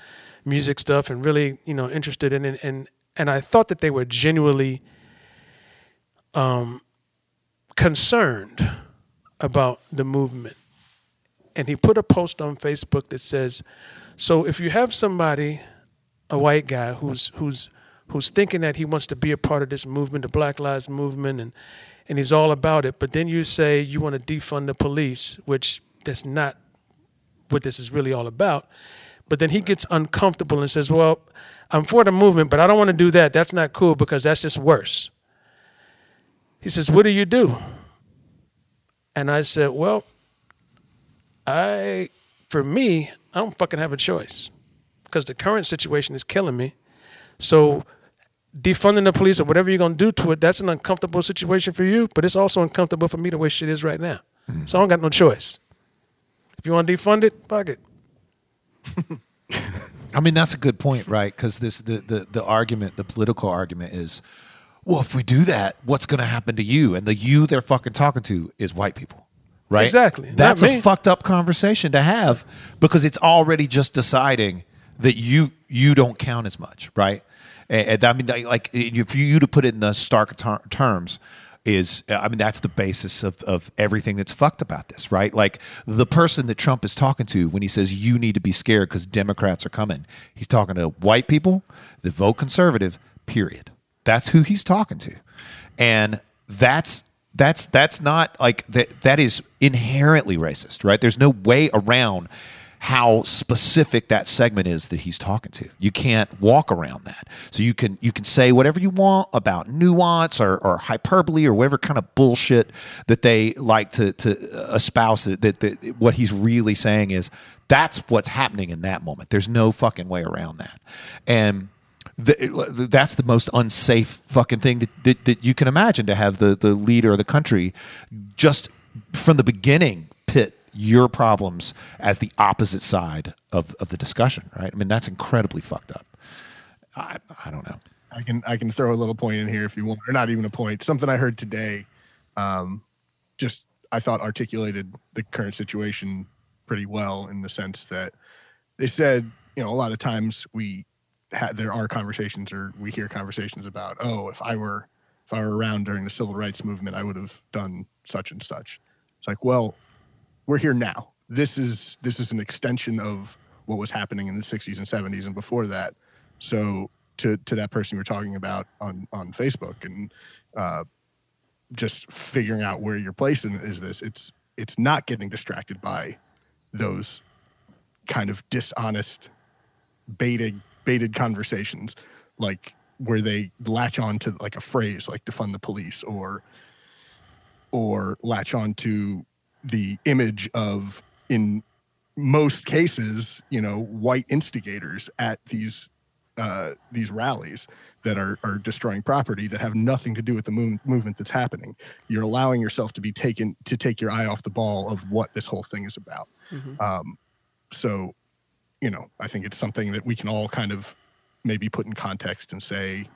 music stuff, and really, you know, interested in it, and and I thought that they were genuinely um, concerned about the movement and he put a post on Facebook that says, "So if you have somebody, a white guy who's who's who's thinking that he wants to be a part of this movement, the Black Lives Movement, and and he's all about it, but then you say you want to defund the police, which that's not what this is really all about." But then he gets uncomfortable and says, "Well, I'm for the movement, but I don't want to do that. That's not cool because that's just worse." He says, "What do you do?" And I said, "Well." I, for me, I don't fucking have a choice because the current situation is killing me. So, defunding the police or whatever you're gonna do to it, that's an uncomfortable situation for you, but it's also uncomfortable for me the way shit is right now. Mm-hmm. So I don't got no choice. If you want to defund it, fuck it. I mean, that's a good point, right? Because this the, the the argument, the political argument is, well, if we do that, what's going to happen to you? And the you they're fucking talking to is white people, right? Exactly. That's a fucked up conversation to have because it's already just deciding that you you don't count as much, right? And, and I mean, like, if you to put it in the stark ter- terms, is I mean that's the basis of, of everything that's fucked about this, right? Like the person that Trump is talking to when he says you need to be scared because Democrats are coming, he's talking to white people that vote conservative. Period. That's who he's talking to, and that's that's that's not like that. That is inherently racist, right? There's no way around how specific that segment is that he's talking to. You can't walk around that. So you can you can say whatever you want about nuance or, or hyperbole or whatever kind of bullshit that they like to to uh, espouse. That, that, that what he's really saying is that's what's happening in that moment. There's no fucking way around that. And the, that's the most unsafe fucking thing that, that, that you can imagine to have the, the leader of the country just from the beginning pit your problems as the opposite side of, of the discussion, right? I mean, that's incredibly fucked up. I, I don't know. I can I can throw a little point in here if you want, or not even a point. Something I heard today, um, just I thought articulated the current situation pretty well in the sense that they said, you know, a lot of times we had there are conversations or we hear conversations about, oh, if I were if I were around during the civil rights movement, I would have done such and such. It's like, well, we're here now. This is this is an extension of what was happening in the 60s and 70s and before that. So to to that person you were talking about on on Facebook and uh, just figuring out where your place in is this. It's it's not getting distracted by those kind of dishonest baited baited conversations like where they latch on to like a phrase like defund the police or or latch on to the image of in most cases you know white instigators at these uh, these rallies that are, are destroying property that have nothing to do with the move, movement that's happening. You're allowing yourself to be taken to take your eye off the ball of what this whole thing is about. Um, so, you know, I think it's something that we can all kind of maybe put in context and say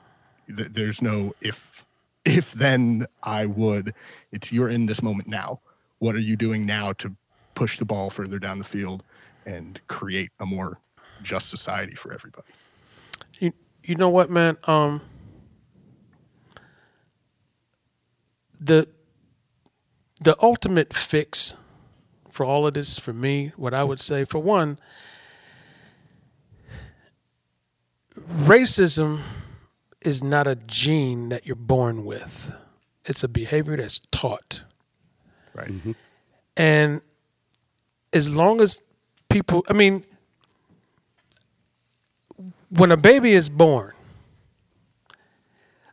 that there's no if if then I would. It's you're in this moment now. What are you doing now to push the ball further down the field and create a more just society for everybody? You, you know what, man? Um, the the ultimate fix for all of this, for me, what I would say, for one, racism is not a gene that you're born with. It's a behavior that's taught. Right. Mm-hmm. And as long as people, I mean, when a baby is born,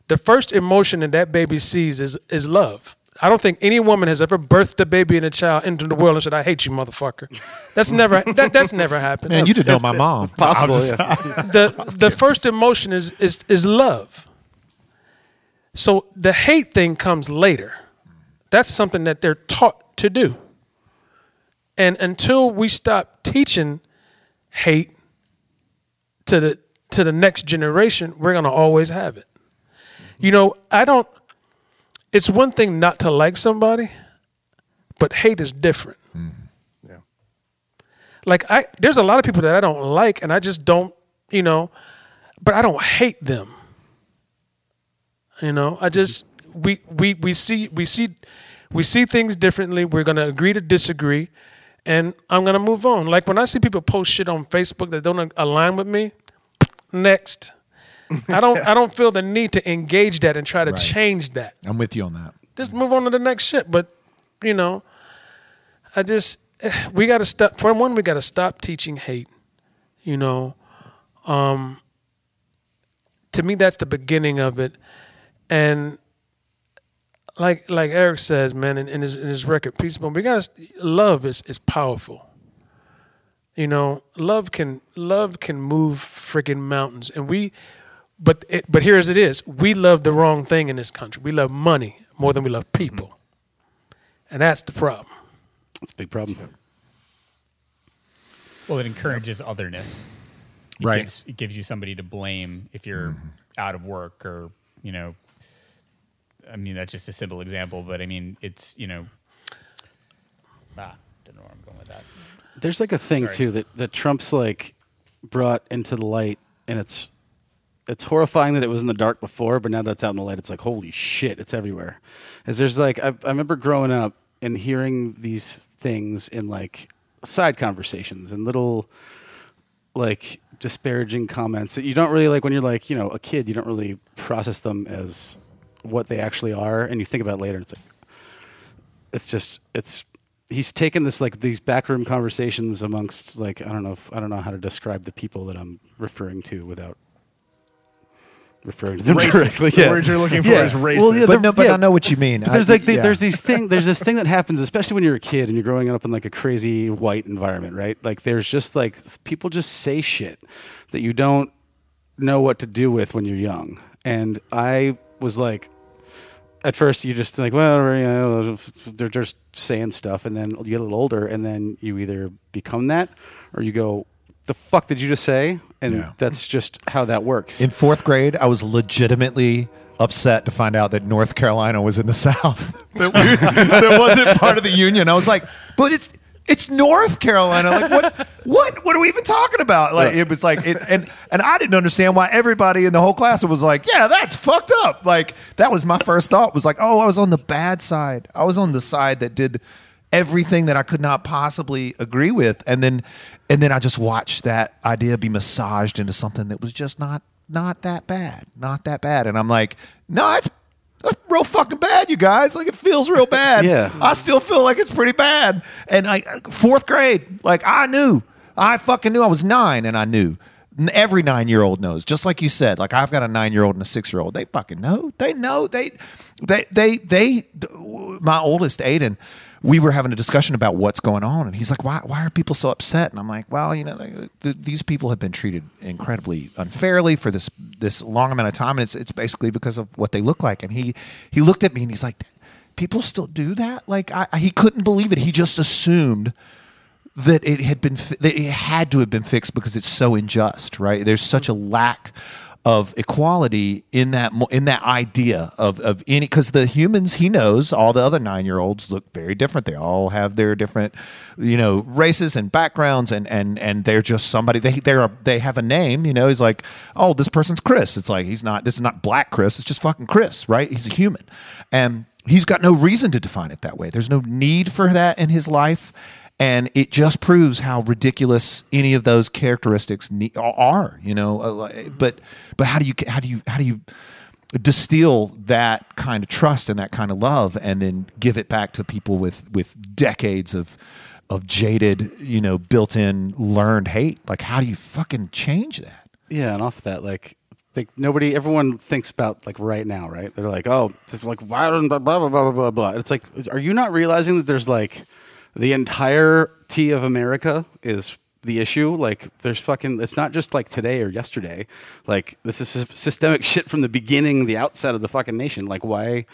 the first emotion that that baby sees is, is love. I don't think any woman has ever birthed a baby and a child into the world and said, "I hate you, motherfucker." That's never that, that's never happened. Man, you didn't know my mom. Possible, just- yeah. the the first emotion is is is love. So the hate thing comes later. That's something that they're taught to do. And until we stop teaching hate to the to the next generation, we're gonna always have it. You know, I don't it's one thing not to like somebody, but hate is different. Mm. Yeah. Like I there's a lot of people that I don't like and I just don't, you know, but I don't hate them. You know, I mm-hmm. just we we we see we see we see things differently. We're gonna agree to disagree, and I'm gonna move on. Like when I see people post shit on Facebook that don't align with me, next. I don't I don't feel the need to engage that and try to Right. change that I'm with you on that. just move on to the next shit. But you know, I just we got to stop. For one, we got to stop teaching hate. You know, um, to me, that's the beginning of it. And like like Eric says, man, in, in his in his record, peaceable. We got to love is is powerful. You know, love can love can move freaking mountains, and we. But it, but here as it is, we love the wrong thing in this country. We love money more than we love people, and that's the problem. It's a big problem. Well, it encourages otherness. It Right. Gives, it gives you somebody to blame if you're out of work or, you know, I mean, that's just a simple example, but I mean, it's, you know, ah, don't know where I'm going with that. There's like a thing Sorry. too that, that Trump's like brought into the light, and it's it's horrifying that it was in the dark before, but now that it's out in the light, it's like holy shit, it's everywhere. As there's like I, I remember growing up and hearing these things in like side conversations and little like disparaging comments that you don't really like when you're like you know a kid, you don't really process them as what they actually are, and you think about it later. It's like it's just it's he's taken this like these backroom conversations amongst like I don't know if, I don't know how to describe the people that I'm referring to without referring to them Racist. directly. The Yeah. word you're looking for Yeah. is racist. Well, yeah, But no, but yeah. I know what you mean. But there's I- like the, yeah. there's these thing there's this thing that happens especially when you're a kid and you're growing up in like a crazy white environment right like there's just like people just say shit that you don't know what to do with when you're young and i was like at first you just think well you know, they're just saying stuff and then you get a little older and then you either become that or you go the fuck did you just say and Yeah. that's just how that works In fourth grade, I was legitimately upset to find out that North Carolina was in the South. that, we, that wasn't part of the Union. I was like, but it's it's North Carolina. Like what what what are we even talking about? Like it was like it, and and I didn't understand why everybody in the whole class was like, yeah, that's fucked up. Like that was my first thought was like, oh, I was on the bad side. I was on the side that did everything that I could not possibly agree with, and then and then I just watched that idea be massaged into something that was just not not that bad, not that bad, and I'm like, no, it's that's real fucking bad, you guys. Like it feels real bad. Yeah. I still feel like it's pretty bad. And I fourth grade, like I knew. I fucking knew I was nine and I knew. Every nine year old knows. Just like you said, like I've got a nine year old and a six year old. They fucking know. They know. They they they they my oldest Aiden, we were having a discussion about what's going on, and he's like, "Why why are people so upset?" And I'm like, "Well, you know, th- th- these people have been treated incredibly unfairly for this this long amount of time, and it's it's basically because of what they look like." And he he looked at me and he's like, "People still do that?" Like I, I- he couldn't believe it. He just assumed that it had been fi- that it had to have been fixed because it's so unjust, right? There's such a lack of equality in that in that idea of of any because the humans he knows all the other nine year olds look very different. They all have their different you know races and backgrounds and and and they're just somebody they they're they have a name. You know, he's like oh this person's Chris. It's like he's not this is not Black Chris. It's just fucking Chris, right? He's a human and. He's got no reason to define it that way. There's no need for that in his life and it just proves how ridiculous any of those characteristics are you know Uh, but but how do you how do you how do you distill that kind of trust and that kind of love and then give it back to people with with decades of of jaded you know built-in learned hate like how do you fucking change that Yeah, and off that, like, think nobody, everyone thinks about like right now, right? They're like, oh, it's like blah blah blah blah blah blah. It's like, are you not realizing that there's like the entirety of America is the issue? Like, there's fucking. It's not just like today or yesterday. Like, this is systemic shit from the beginning, the outset of the fucking nation. Like, why?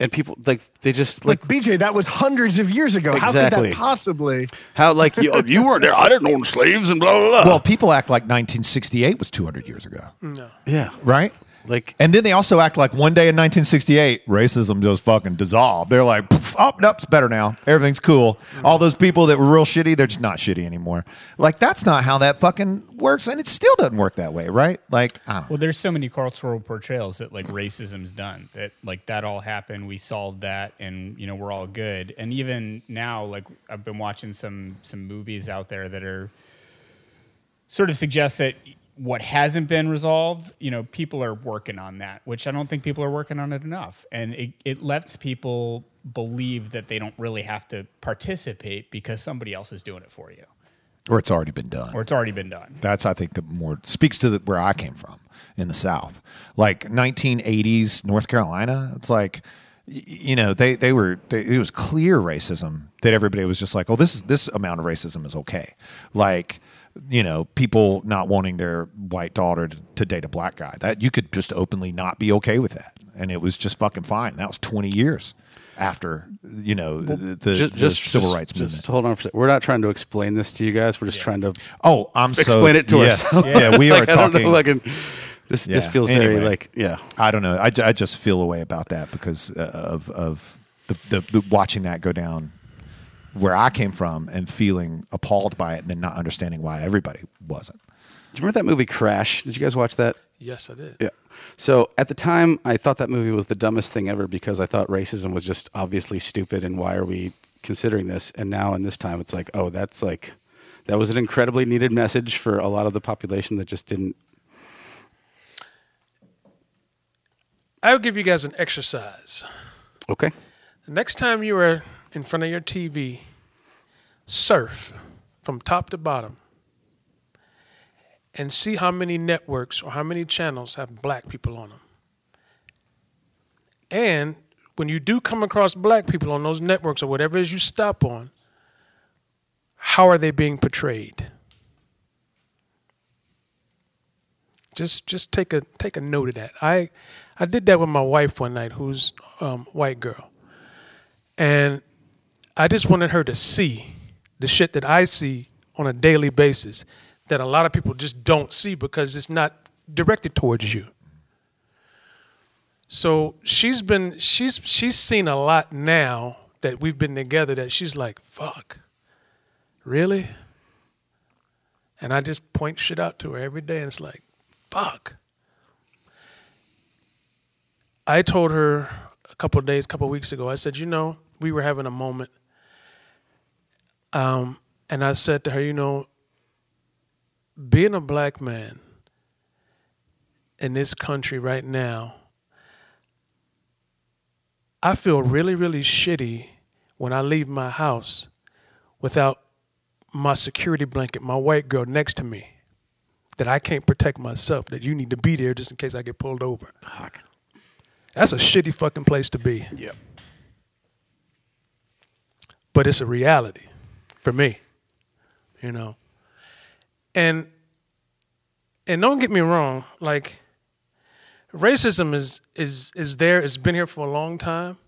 And people like they just Like like BJ, that was hundreds of years ago. How could Exactly. that possibly? how like you, you weren't there. I didn't own slaves and blah blah blah. well people act like 1968 was 200 years ago No. yeah, right like And then they also act like one day in 1968, racism just fucking dissolved. They're like, "Poof, oh, nope, it's better now. Everything's cool. All those people that were real shitty, they're just not shitty anymore. Like, that's not how that fucking works. And it still doesn't work that way, right? Like, I don't know. Well, there's so many cultural portrayals that like racism's done that like that all happened. We solved that, and you know we're all good. And even now, like I've been watching some some movies out there that are sort of suggest that what hasn't been resolved, you know, people are working on that, which I don't think people are working on it enough. And it, it lets people believe that they don't really have to participate because somebody else is doing it for you, Or it's already been done. or it's already been done. That's I think the more speaks to the, where I came from in the South, like 1980s North Carolina. It's like you know they they were they, it was clear racism that everybody was just like, oh, this is this amount of racism is okay, like. You know, people not wanting their white daughter to, to date a black guy. That you could just openly not be okay with that, and it was just fucking fine. That was 20 years after you know the, the, the civil rights just movement. hold on for. We're not trying to explain this to you guys. We're just trying to Oh, I'm so explain it to yes. us. Yeah, we are like, I don't talking. know, like, an- this this Yeah, feels very like yeah. I don't know. I, I just feel a way about that because uh, of of the, the, the watching that go down where I came from and feeling appalled by it and then not understanding why everybody wasn't. Do you remember that movie Crash? Did you guys watch that? Yes, I did. Yeah. So at the time, I thought that movie was the dumbest thing ever because I thought racism was just obviously stupid and why are we considering this? And now in this time, it's like, oh, that's like, that was an incredibly needed message for a lot of the population that just didn't. I'll give you guys an exercise. Okay. The next time you are in front of your TV, surf from top to bottom and see how many networks or how many channels have black people on them. And when you do come across black people on those networks or whatever it is you stop on, how are they being portrayed? Just just take a take a note of that. I I did that with my wife one night, who's um, white girl, and I just wanted her to see the shit that I see on a daily basis that a lot of people just don't see because it's not directed towards you. So she's been she's she's seen a lot now that we've been together that she's like, fuck. Really? And I just point shit out to her every day and it's like, fuck. I told her a couple days, a couple weeks ago, I said, you know, we were having a moment. Um, and I said to her, you know, being a black man in this country right now, I feel really, really shitty when I leave my house without my security blanket, my white girl next to me, that I can't protect myself, that you need to be there just in case I get pulled over. Fuck. That's a shitty fucking place to be. Yep. But it's a reality for me, you know. And and don't get me wrong, like racism is is is there, it's been here for a long time.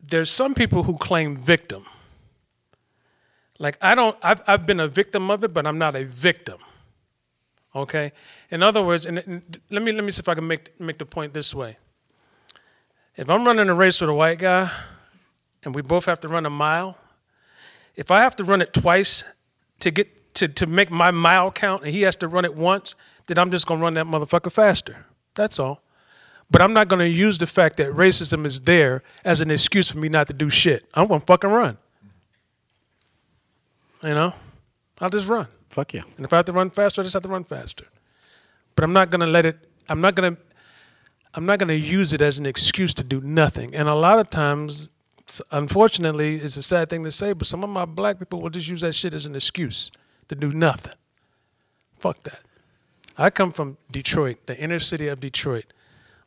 There's some people who claim victim. Like I don't I've I've been a victim of it, but I'm not a victim. Okay? In other words, and, and let me let me see if I can make make the point this way. If I'm running a race with a white guy and we both have to run a mile, if I have to run it twice to get to, to make my mile count and he has to run it once, then I'm just gonna run that motherfucker faster. That's all. But I'm not gonna use the fact that racism is there as an excuse for me not to do shit. I'm gonna fucking run. You know? I'll just run. Fuck yeah. And if I have to run faster, I just have to run faster. But I'm not gonna let it I'm not gonna I'm not gonna use it as an excuse to do nothing. And a lot of times unfortunately, it's a sad thing to say, but some of my black people will just use that shit as an excuse to do nothing. Fuck that. I come from Detroit, the inner city of Detroit.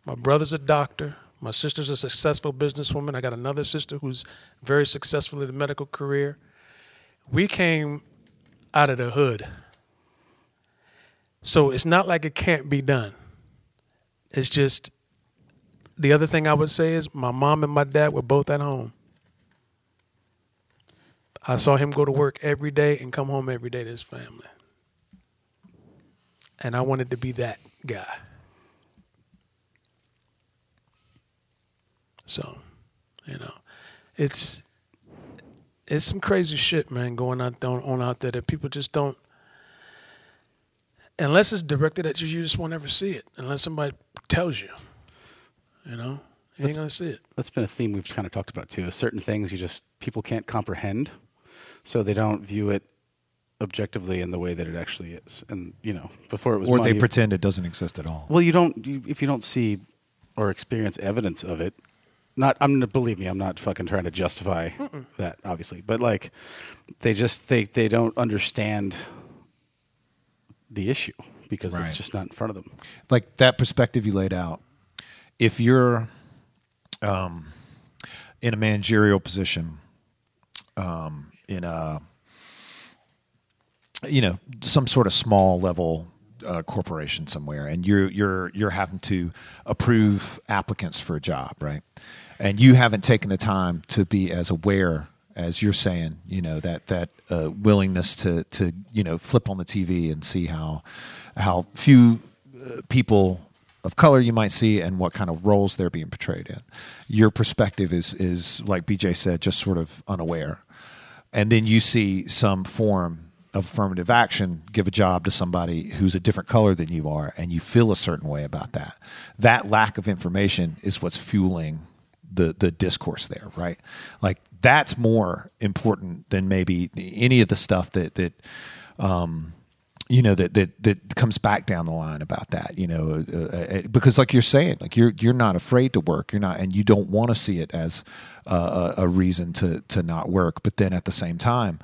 My brother's a doctor. My sister's a successful businesswoman. I got another sister who's very successful in the medical career. We came out of the hood. So it's not like it can't be done. It's just the other thing I would say is my mom and my dad were both at home. I saw him go to work every day and come home every day to his family. And I wanted to be that guy. So, you know, it's it's some crazy shit, man, going on, on out there that people just don't unless it's directed at you, you just won't ever see it. Unless somebody tells you. You know? You ain't gonna see it. That's been a theme we've kind of talked about too. Certain things you just people can't comprehend, so they don't view it objectively in the way that it actually is. And you know, before it was or money, they pretend it doesn't exist at all. Well, you don't you, if you don't see or experience evidence of it. Not, I'm believe me, I'm not fucking trying to justify that, obviously, but like, they just they they don't understand the issue because Right. it's just not in front of them. like that perspective you laid out, if you're um, in a managerial position, um, in a you know some sort of small level uh, corporation somewhere, and you're you're you're having to approve applicants for a job, right? And you haven't taken the time to be as aware as you're saying, you know that that uh, willingness to to you know flip on the TV and see how how few uh, people of color you might see and what kind of roles they're being portrayed in. Your perspective is is like BJ said, just sort of unaware, and then you see some form of affirmative action give a job to somebody who's a different color than you are, and you feel a certain way about that. That lack of information is what's fueling the the discourse there, right? Like that's more important than maybe any of the stuff that that um, you know that that that comes back down the line about that. You know, uh, uh, because like you're saying, like you're you're not afraid to work. You're not, and you don't want to see it as uh, a, a reason to to not work. But then at the same time.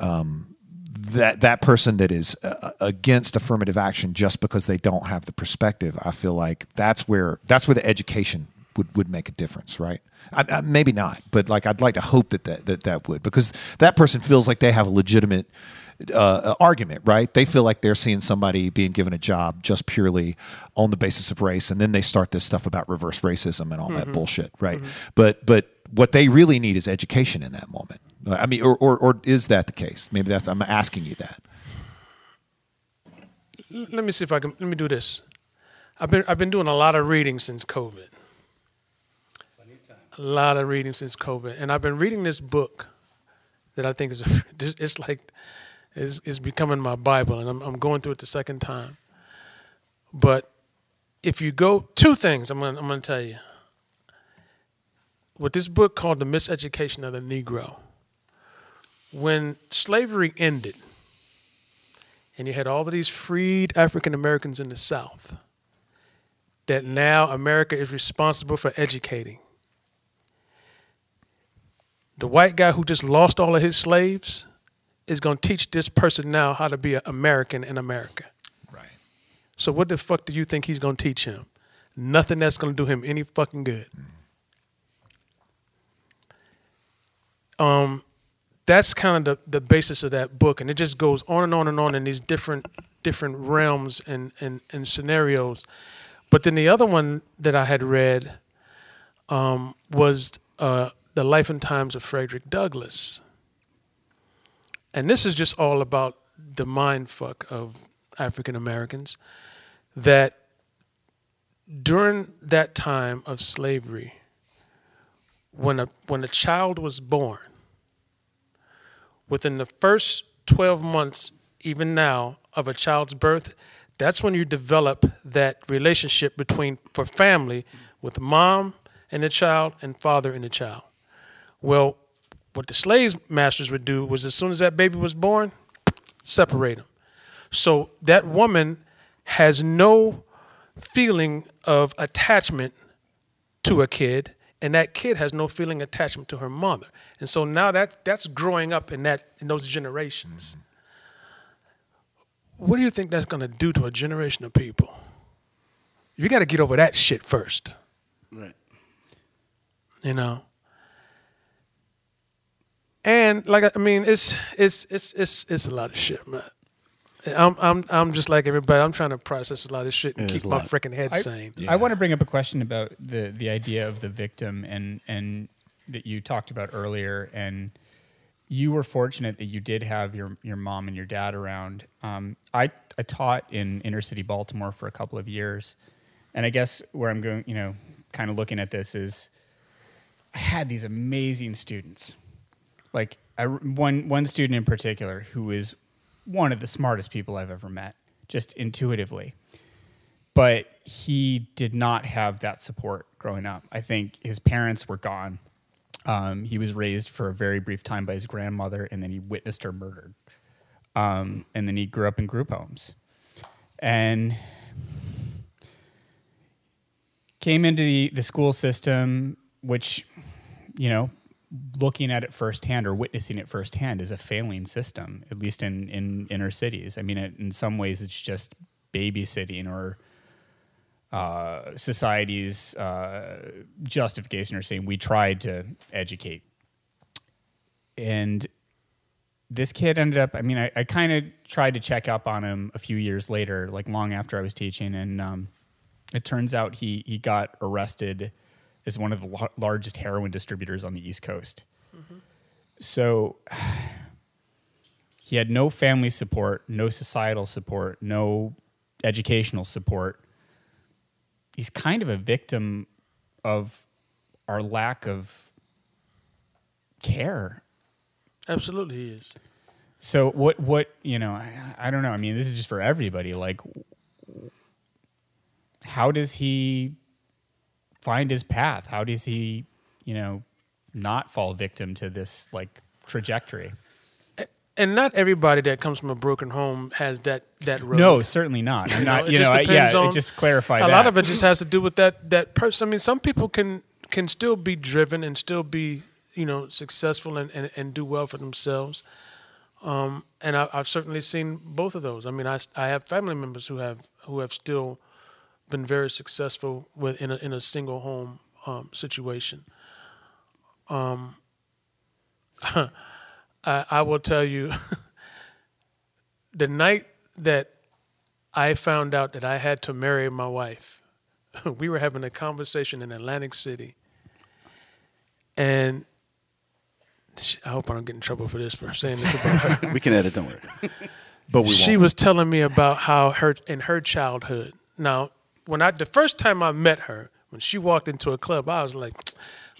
Um, that that person that is uh, against affirmative action just because they don't have the perspective, I feel like that's where that's where the education would, would make a difference, right? I, I, maybe not, but like I'd like to hope that that, that that would because that person feels like they have a legitimate Uh, uh, argument, right? They feel like they're seeing somebody being given a job just purely on the basis of race, and then they start this stuff about reverse racism and all that mm-hmm. bullshit, right? Mm-hmm. But but what they really need is education in that moment. I mean, or, or or is that the case? Maybe that's I'm asking you that. Let me see if I can. Let me do this. I've been I've been doing a lot of reading since COVID. A lot of reading since COVID, and I've been reading this book that I think is it's like it's, it's becoming my Bible, and I'm I'm going through it the second time. But if you go two things, I'm gonna I'm gonna tell you. with this book called The Miseducation of the Negro. When slavery ended, and you had all of these freed African Americans in the South, that now America is responsible for educating. The white guy who just lost all of his slaves is going to teach this person now how to be an American in America. Right. So what the fuck do you think he's going to teach him? Nothing that's going to do him any fucking good. Um, that's kind of the, the basis of that book, and it just goes on and on and on in these different different realms and and, and scenarios. But then the other one that I had read um, was uh, the Life and Times of Frederick Douglass, and this is just all about the mind fuck of African Americans that during that time of slavery, when a when a child was born, within the first 12 months, even now, of a child's birth, that's when you develop that relationship between for family with mom and the child and father and the child. Well, what the slave masters would do was as soon as that baby was born, separate them. So that woman has no feeling of attachment to a kid and that kid has no feeling attachment to her mother. And so now that that's growing up in that in those generations. Mm-hmm. What do you think that's going to do to a generation of people? You got to get over that shit first. Right. you know and like i mean it's it's it's it's it's a lot of shit man I'm I'm I'm just like everybody. I'm trying to process a lot of shit and It is keep a my lot. freaking head I, sane. I want to bring up a question about the the idea of the victim and and that you talked about earlier and you were fortunate that you did have your your mom and your dad around. Um, I I taught in inner city Baltimore for a couple of years, and I guess where I'm going, you know, kind of looking at this is, I had these amazing students, like I, one one student in particular who is one of the smartest people I've ever met, just intuitively but he did not have that support growing up. I think his parents were gone. Um, he was raised for a very brief time by his grandmother, and then he witnessed her murdered. Um, and then he grew up in group homes, and came into the, the school system, which, you know, looking at it firsthand or witnessing it firsthand is a failing system, at least in, in inner cities. I mean, it, in some ways, it's just babysitting or uh, society's uh, justification or saying we tried to educate. And this kid ended up, I mean, I, I kind of tried to check up on him a few years later, like long after I was teaching. And um, it turns out he, he got arrested as one of the lar- largest heroin distributors on the East Coast. Mm-hmm. So he had no family support, no societal support, no educational support. He's kind of a victim of our lack of care. Absolutely, he is. So what what you know I, I don't know. I mean, this is just for everybody. Like, how does he find his path? How does he you know not fall victim to this like trajectory? And not everybody that comes from a broken home has that that road. No, certainly not. I'm not. You know, I- yeah. on- it just clarify a that. lot of it just has to do with that that person. I mean, some people can can still be driven and still be you know successful and and, and do well for themselves. Um, and I, I've certainly seen both of those. I mean, I I have family members who have who have still been very successful with in a in a single home um, situation. Um, I, I will tell you, the night that I found out that I had to marry my wife, we were having a conversation in Atlantic City, and she, I hope I don't get in trouble for this for saying this about her. We can edit, don't worry. But we she won't. was telling me about how her in her childhood. Now, when I the first time I met her, when she walked into a club, I was like,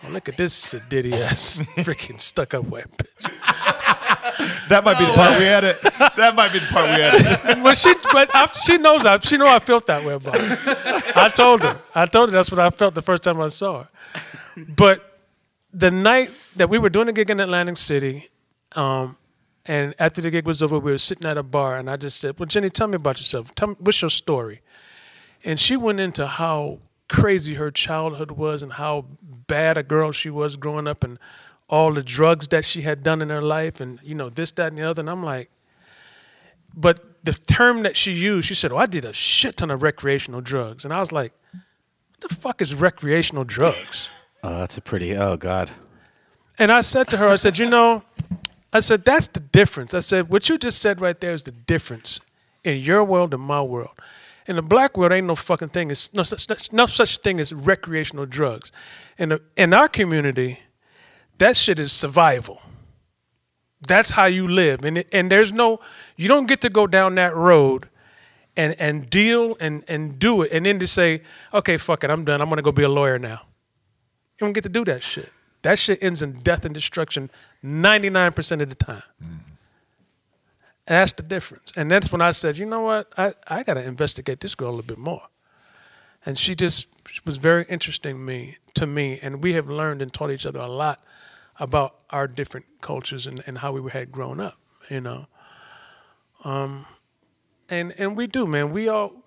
"Oh, look at this sedity ass, freaking stuck up white bitch." that might be the part we edit. That might be the part we edit. But she, but I, she knows I, she know I felt that way about her. I told her, I told her that's what I felt the first time I saw her. But the night that we were doing a gig in Atlantic City, um, and after the gig was over, we were sitting at a bar, and I just said, "Well, Jenny, tell me about yourself. Tell me what's your story." And she went into how crazy her childhood was and how bad a girl she was growing up, and all the drugs that she had done in her life, and you know this, that, and the other. And I'm like, but the term that she used, she said, "Oh, I did a shit ton of recreational drugs," and I was like, "What the fuck is recreational drugs?" Oh, that's a pretty. Oh God. And I said to her, I said, you know, I said, that's the difference. I said, what you just said right there is the difference in your world and my world. In the black world, ain't no fucking thing. It's no such, no such thing as recreational drugs. In, the, in our community, that shit is survival. That's how you live. And, and there's no, you don't get to go down that road and, and deal and, and do it and then to say, okay, fuck it, I'm done. I'm going to go be a lawyer now. You don't get to do that shit. That shit ends in death and destruction 99% of the time. And that's the difference. And that's when I said, you know what? I, I got to investigate this girl a little bit more. And she just was very interesting to me, to me. And we have learned and taught each other a lot about our different cultures and, and how we had grown up, you know. Um, and and we do, man. We all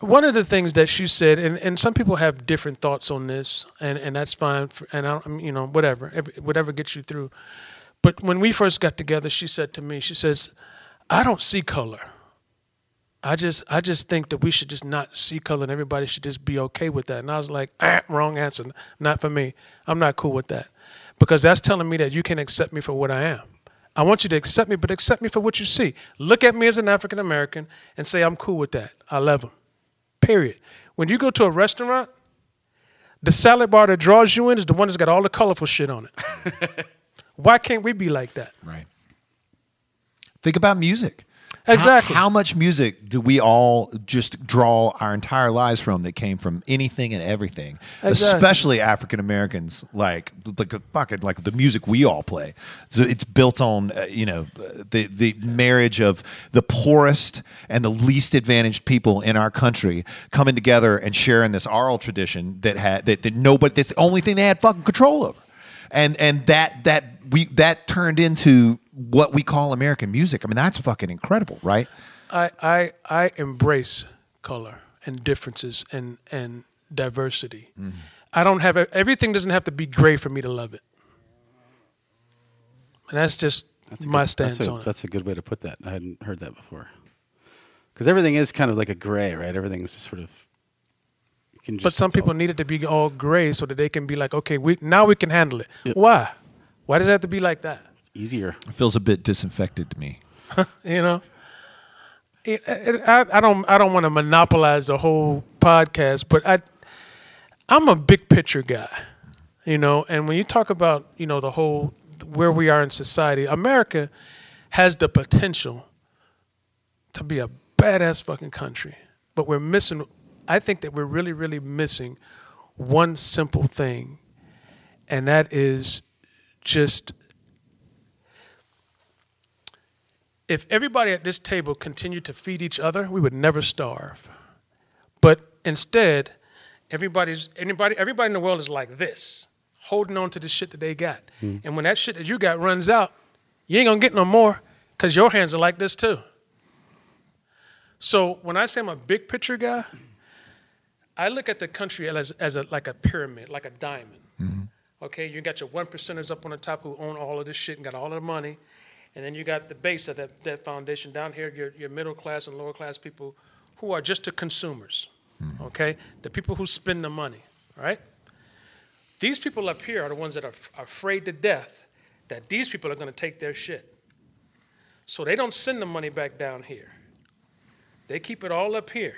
one of the things that she said, and, and some people have different thoughts on this, and, and that's fine. For, and I, you know, whatever, every, whatever gets you through. But when we first got together, she said to me, she says, "I don't see color. I just, I just think that we should just not see color, and everybody should just be okay with that." And I was like, ah, "Wrong answer. Not for me. I'm not cool with that, because that's telling me that you can accept me for what I am." I want you to accept me, but accept me for what you see. Look at me as an African American and say, I'm cool with that. I love them. Period. When you go to a restaurant, the salad bar that draws you in is the one that's got all the colorful shit on it. Why can't we be like that? Right. Think about music. Exactly. How, how, much music do we all just draw our entire lives from that came from anything and everything, exactly. especially African Americans? Like, like fucking like the music we all play. So it's built on uh, you know the the marriage of the poorest and the least advantaged people in our country coming together and sharing this oral tradition that had that, that nobody. That's the only thing they had fucking control over, and and that that we that turned into what we call American music. I mean, that's fucking incredible, right? I I, I embrace color and differences and and diversity. Mm-hmm. I don't have everything doesn't have to be gray for me to love it. And that's just that's my good, stance that's a, on it. That's a good way to put that. I hadn't heard that before. Because everything is kind of like a gray, right? Everything's just sort of. but some people all, need it to be all gray so that they can be like, okay, we now we can handle it. Yep. Why? Why does it have to be like that? It's easier. It feels a bit disinfected to me. you know, it, it, I, I don't I don't want to monopolize the whole podcast, but I I'm a big picture guy, you know. And when you talk about you know the whole where we are in society, America has the potential to be a badass fucking country, but we're missing. I think that we're really really missing one simple thing, and that is just if everybody at this table continued to feed each other, we would never starve. But instead, everybody's anybody everybody in the world is like this, holding on to the shit that they got. Mm. And when that shit that you got runs out, you ain't gonna get no more because your hands are like this too. So when I say I'm a big picture guy, I look at the country as, as a, like a pyramid, like a diamond. Mm-hmm. Okay, you got your one percenters up on the top who own all of this shit and got all of the money. And then you got the base of that, that foundation down here, your, your middle class and lower class people who are just the consumers, mm-hmm. okay? The people who spend the money, right? These people up here are the ones that are, f- are afraid to death that these people are going to take their shit. So they don't send the money back down here. They keep it all up here.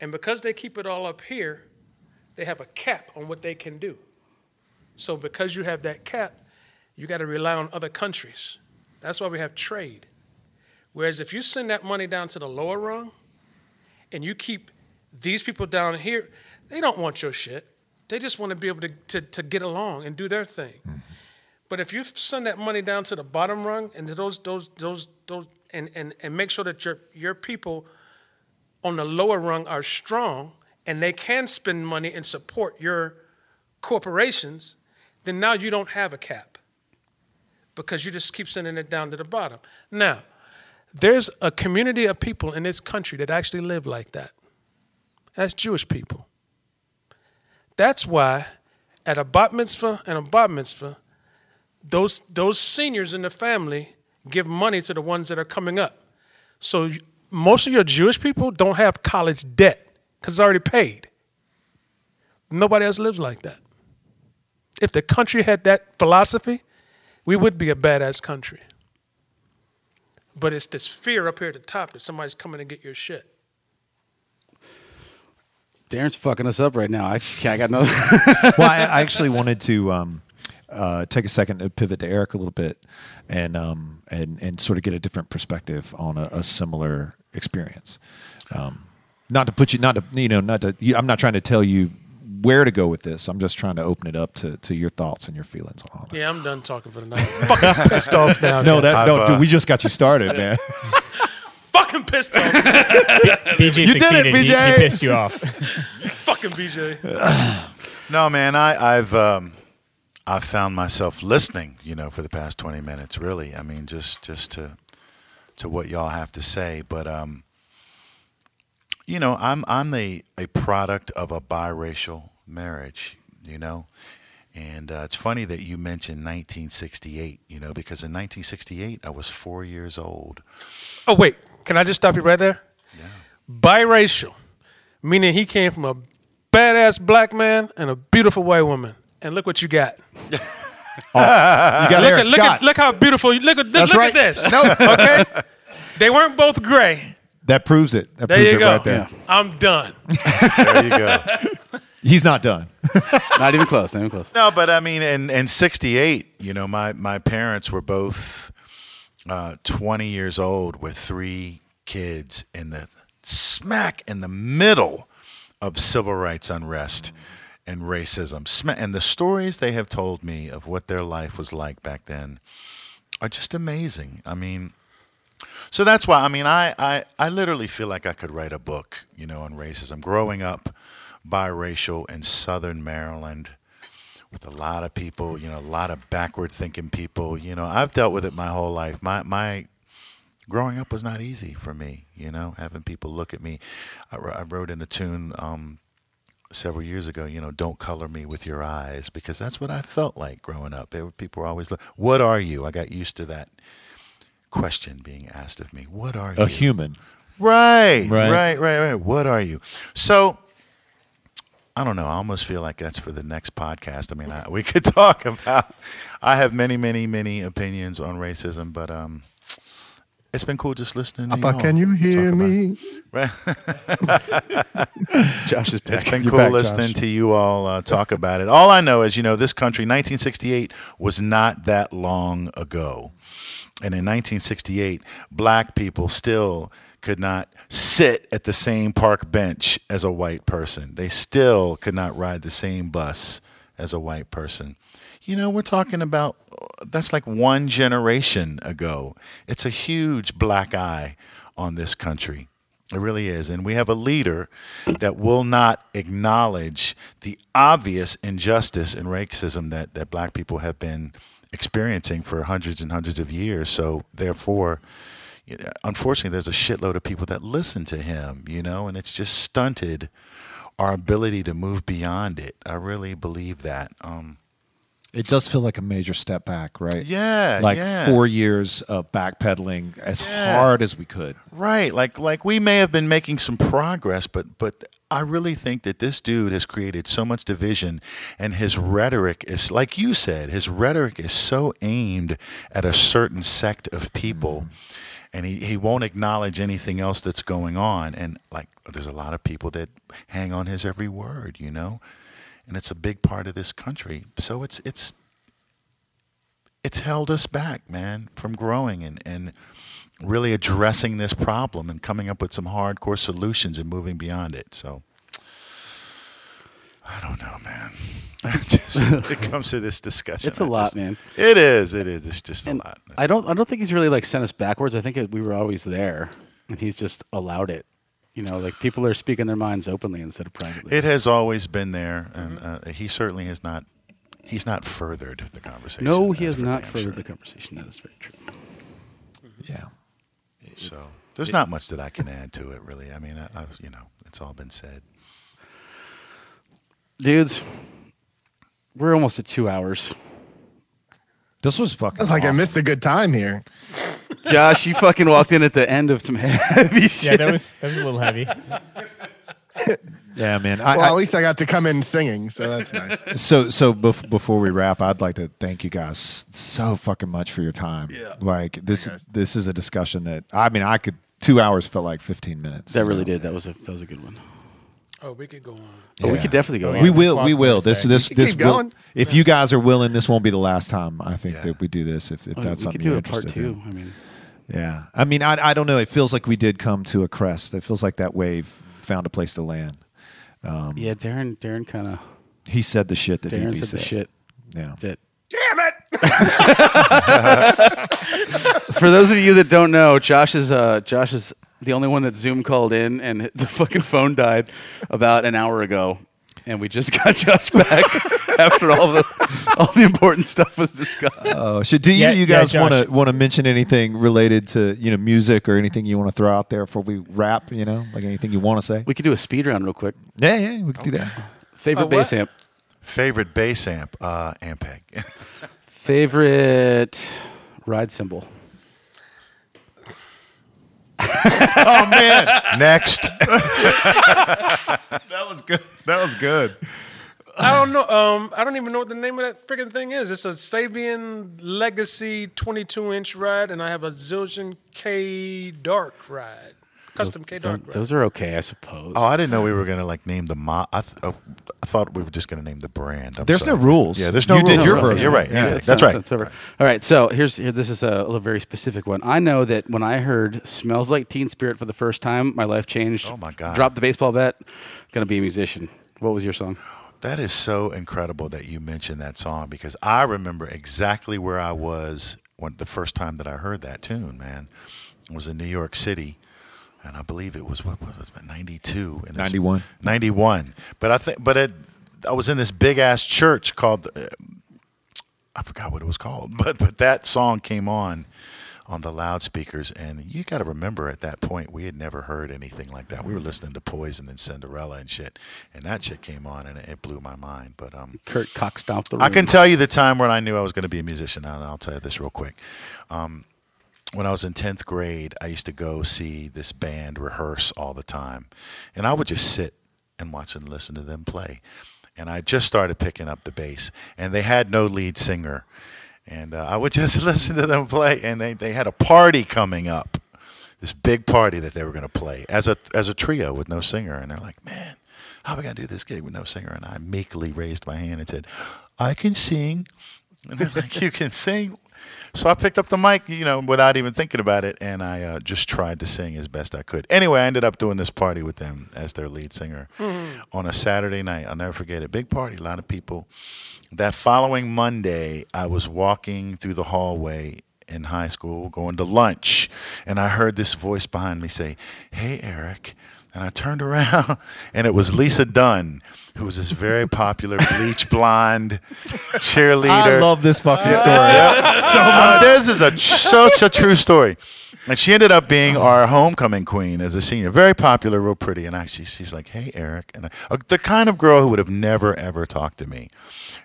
And because they keep it all up here, they have a cap on what they can do. So because you have that cap, you got to rely on other countries that's why we have trade. Whereas if you send that money down to the lower rung and you keep these people down here, they don't want your shit. They just want to be able to, to, to get along and do their thing. Mm-hmm. But if you send that money down to the bottom rung and those those those those and, and, and make sure that your your people on the lower rung are strong and they can spend money and support your corporations, then now you don't have a cap because you just keep sending it down to the bottom. Now, there's a community of people in this country that actually live like that. That's Jewish people. That's why at a bar mitzvah and a bat mitzvah, those, those seniors in the family give money to the ones that are coming up. So most of your Jewish people don't have college debt because it's already paid. Nobody else lives like that. If the country had that philosophy, we would be a badass country. But it's this fear up here at the top that somebody's coming to get your shit. Darren's fucking us up right now. I just can't. I got no. well, I, I actually wanted to um, uh, take a second to pivot to Eric a little bit and um, and and sort of get a different perspective on a, a similar experience. Um, not to put you, not to you know, not to. You, I'm not trying to tell you where to go with this. I'm just trying to open it up to, to your thoughts and your feelings on all that. Yeah, I'm done talking for the night. fucking pissed off now. No, man. that no, I've, uh, dude, we just got you started, man. fucking pissed off. BJ You did it, succeeded. He- He, BJ. pissed you off. fucking BJ. No, man, I, I've um, I've found myself listening, you know, for the past twenty minutes. Really, I mean, just just to to what y'all have to say. But um, you know, I'm I'm a a product of a biracial marriage. You know, and uh, it's funny that you mentioned 1968. You know, because in 1968 I was four years old. Oh wait, can I just stop you right there? Yeah. Biracial, meaning he came from a badass black man and a beautiful white woman. And look what you got. You got Look Eric at, look Scott. at look how beautiful. Look at That's look right. at this. okay, they weren't both gray. that proves it. That There proves you it go. right there. I'm done. There you go. He's not done. not even close. Not even close. No, but I mean, in in '68, you know, my my parents were both uh, 20 years old with three kids in the smack in the middle of civil rights unrest and racism. And the stories they have told me of what their life was like back then are just amazing. I mean, so that's why I mean I, I, I literally feel like I could write a book, you know, on racism. Growing up biracial in southern Maryland with a lot of people, you know, a lot of backward thinking people. You know, I've dealt with it my whole life. My my growing up was not easy for me, you know, having people look at me. I, I wrote in a tune um, several years ago, you know, don't color me with your eyes because that's what I felt like growing up. There were people were always like, "What are you?" I got used to that question being asked of me. What are you? A human. Right, Right. right, right, right, What are you? So, I don't know. I almost feel like that's for the next podcast. I mean, I, we could talk about. I have many, many, many opinions on racism, but um, it's been cool just listening. To Papa, y'all can you hear about- me? Josh is back. It's been You're cool back, listening Josh. to you all uh, talk about it. All I know is, you know, this country, 1968 was not that long ago. And in 1968, black people still could not sit at the same park bench as a white person. They still could not ride the same bus as a white person. You know, we're talking about that's like one generation ago. It's a huge black eye on this country. It really is. And we have a leader that will not acknowledge the obvious injustice and racism that, that black people have been experiencing for hundreds and hundreds of years. So, therefore, unfortunately, there's a shitload of people that listen to him, you know, and it's just stunted our ability to move beyond it. I really believe that. Um, It does feel like a major step back, right? Yeah, Like yeah. four years of backpedaling as Yeah. hard as we could. Right. Like like we may have been making some progress, but but I really think that this dude has created so much division and his rhetoric is like you said, his rhetoric is so aimed at a certain sect of people and he, he won't acknowledge anything else that's going on. And like there's a lot of people that hang on his every word, you know? And it's a big part of this country. So it's it's it's held us back, man, from growing and, and really addressing this problem and coming up with some hardcore solutions and moving beyond it. So I don't know, man. just, it comes to this discussion. It's a I lot, just- man. It is. It is. It's just And a lot. I don't. I don't think he's really like sent us backwards. I think it, we were always there, and he's just allowed it. You know, like people are speaking their minds openly instead of privately. It has always been there, and uh, he certainly has not. He's not furthered the conversation. no, he has not furthered sure. the conversation. That is very true. Yeah. So there's not much that I can add to it, really. I mean, I, I've you know, it's all been said. Dudes, we're almost at two hours. This was fucking. It's like I missed a good time here. Josh, you fucking walked in at the end of some heavy shit. Yeah, that was that was a little heavy. Yeah, man. I, Well, at I, least I got to come in singing, so that's nice. so so bef- before we wrap, I'd like to thank you guys so fucking much for your time. Yeah. Like this guys. this is a discussion that I mean I could two hours felt like fifteen minutes. That really oh, did. That was a that was a good one. Oh, we could go on. Oh, we Yeah. could definitely go. On. We will. We will. gonna This say. this We this keep will. going. If you guys are willing, this won't be the last time. I think Yeah. that we do this. If, if Oh, that's we something could do you're a part interested two. in. I mean, Yeah. I mean, I I don't know. It feels like we did come to a crest. It feels like that wave found a place to land. yeah, Darren. Darren kind of. He said the shit that Darren need to be said the shit Yeah. that. Damn it! For those of you that don't know, Josh is uh, Josh is the only one that Zoom called in, and the fucking phone died about an hour ago, and we just got Josh back after all the all the important stuff was discussed. Oh, should do you, Yeah, you yeah, guys want to want to mention anything related to you know music or anything you want to throw out there before we wrap? You know, like anything you want to say? We could do a speed round real quick. Yeah, yeah, we can do that. Favorite Uh, bass amp. Favorite bass amp, uh, Ampeg. Favorite ride cymbal. Oh man, Next, that was good. That was good. I don't know. Um, I don't even know what the name of that freaking thing is. It's a Sabian Legacy 22 inch ride, and I have a Zildjian K Dark ride, custom K Those, Dark ride. those are okay, I suppose. oh, I didn't know we were gonna like name the mo- I, th- oh, I thought we were just gonna name the brand. I'm There's no rules. Yeah, there's no. You did rules. your Okay, version. You're right. Yeah, you did. It's That's right. it's over. All right, so here's here. This is a, little very specific one. I know that when I heard "Smells Like Teen Spirit" for the first time, my life changed. Oh, my God. Drop the baseball bat. Gonna be a musician. What was your song? That is so incredible that you mentioned that song because I remember exactly where I was when the first time that I heard that tune. Man, it was in New York City, and I believe it was what, what was it, ninety two, 91. ninety one. But I think, but it, I was in this big ass church called. Uh, I forgot what it was called, but but that song came on on the loudspeakers, and you got to remember at that point we had never heard anything like that. We were listening to Poison and Cinderella and shit, and that shit came on, and it, it blew my mind. But um, Kurt Cock stomped the room. I can tell you the time when I knew I was going to be a musician, and I'll tell you this real quick. Um, when I was in 10th grade, I used to go see this band rehearse all the time. And I would just sit and watch and listen to them play. And I just started picking up the bass, and they had no lead singer. And uh, I would just listen to them play, and they, they had a party coming up, this big party that they were going to play as a, as a trio with no singer. And they're like, man, how are we going to do this gig with no singer? And I meekly raised my hand and said, I can sing. And they're like, you can sing? So I picked up the mic, you know, without even thinking about it, and I uh, just tried to sing as best I could. Anyway, I ended up doing this party with them as their lead singer on a Saturday night. I'll never forget it. Big party, a lot of people. That following Monday, I was walking through the hallway in high school going to lunch, and I heard this voice behind me say, Hey, Eric. And I turned around, and it was Lisa Dunn, who was this very popular bleach blonde cheerleader. I love this fucking story. so much. This is a such a true story. And she ended up being our homecoming queen as a senior. Very popular, real pretty. And I, she, she's like, hey, Eric. And I, uh, the kind of girl who would have never, ever talked to me.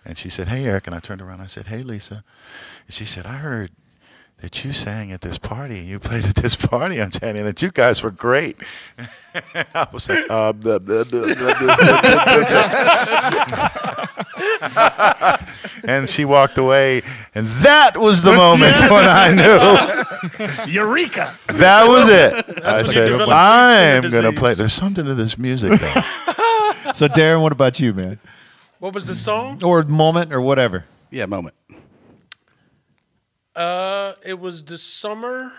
And she said, hey, Eric. And I turned around and I said, hey, Lisa. And she said, I heard that you sang at this party and you played at this party on Channing, and that you guys were great. I was like, uh, blah, blah, blah, and she walked away, and that was the moment when I knew Eureka! that was it. I said, I'm going to play. There's something to this music, though. So, Darren, what about you, man? What was the song? Or moment or whatever. Yeah, moment. Uh, it was the summer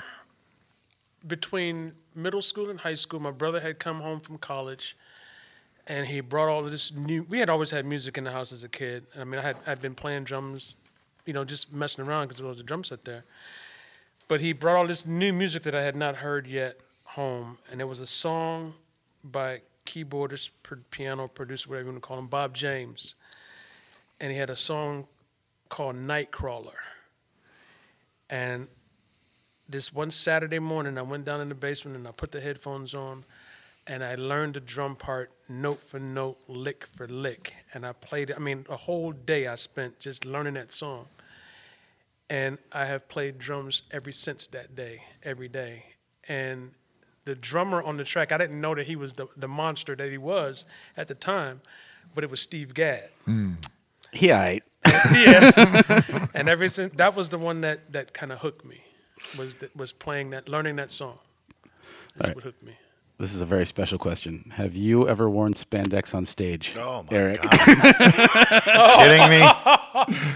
between middle school and high school. My brother had come home from college, and he brought all this new. We had always had music in the house as a kid. I mean, I had I'd been playing drums, you know, just messing around because there was a drum set there. But he brought all this new music that I had not heard yet home, and it was a song by keyboardist, piano producer, whatever you want to call him, Bob James, and he had a song called Nightcrawler. And this one Saturday morning, I went down in the basement and I put the headphones on, and I learned the drum part note for note, lick for lick, and I played it. I mean, a whole day I spent just learning that song, and I have played drums ever since that day, every day. And the drummer on the track, I didn't know that he was the, the monster that he was at the time, but it was Steve Gadd. Hmm. He aight. yeah. and ever since that was the one that that kind of hooked me, was that, was playing that, learning that song. That's Right. what hooked me. This is a very special question. Have you ever worn spandex on stage, Oh my Eric? god! Kidding me?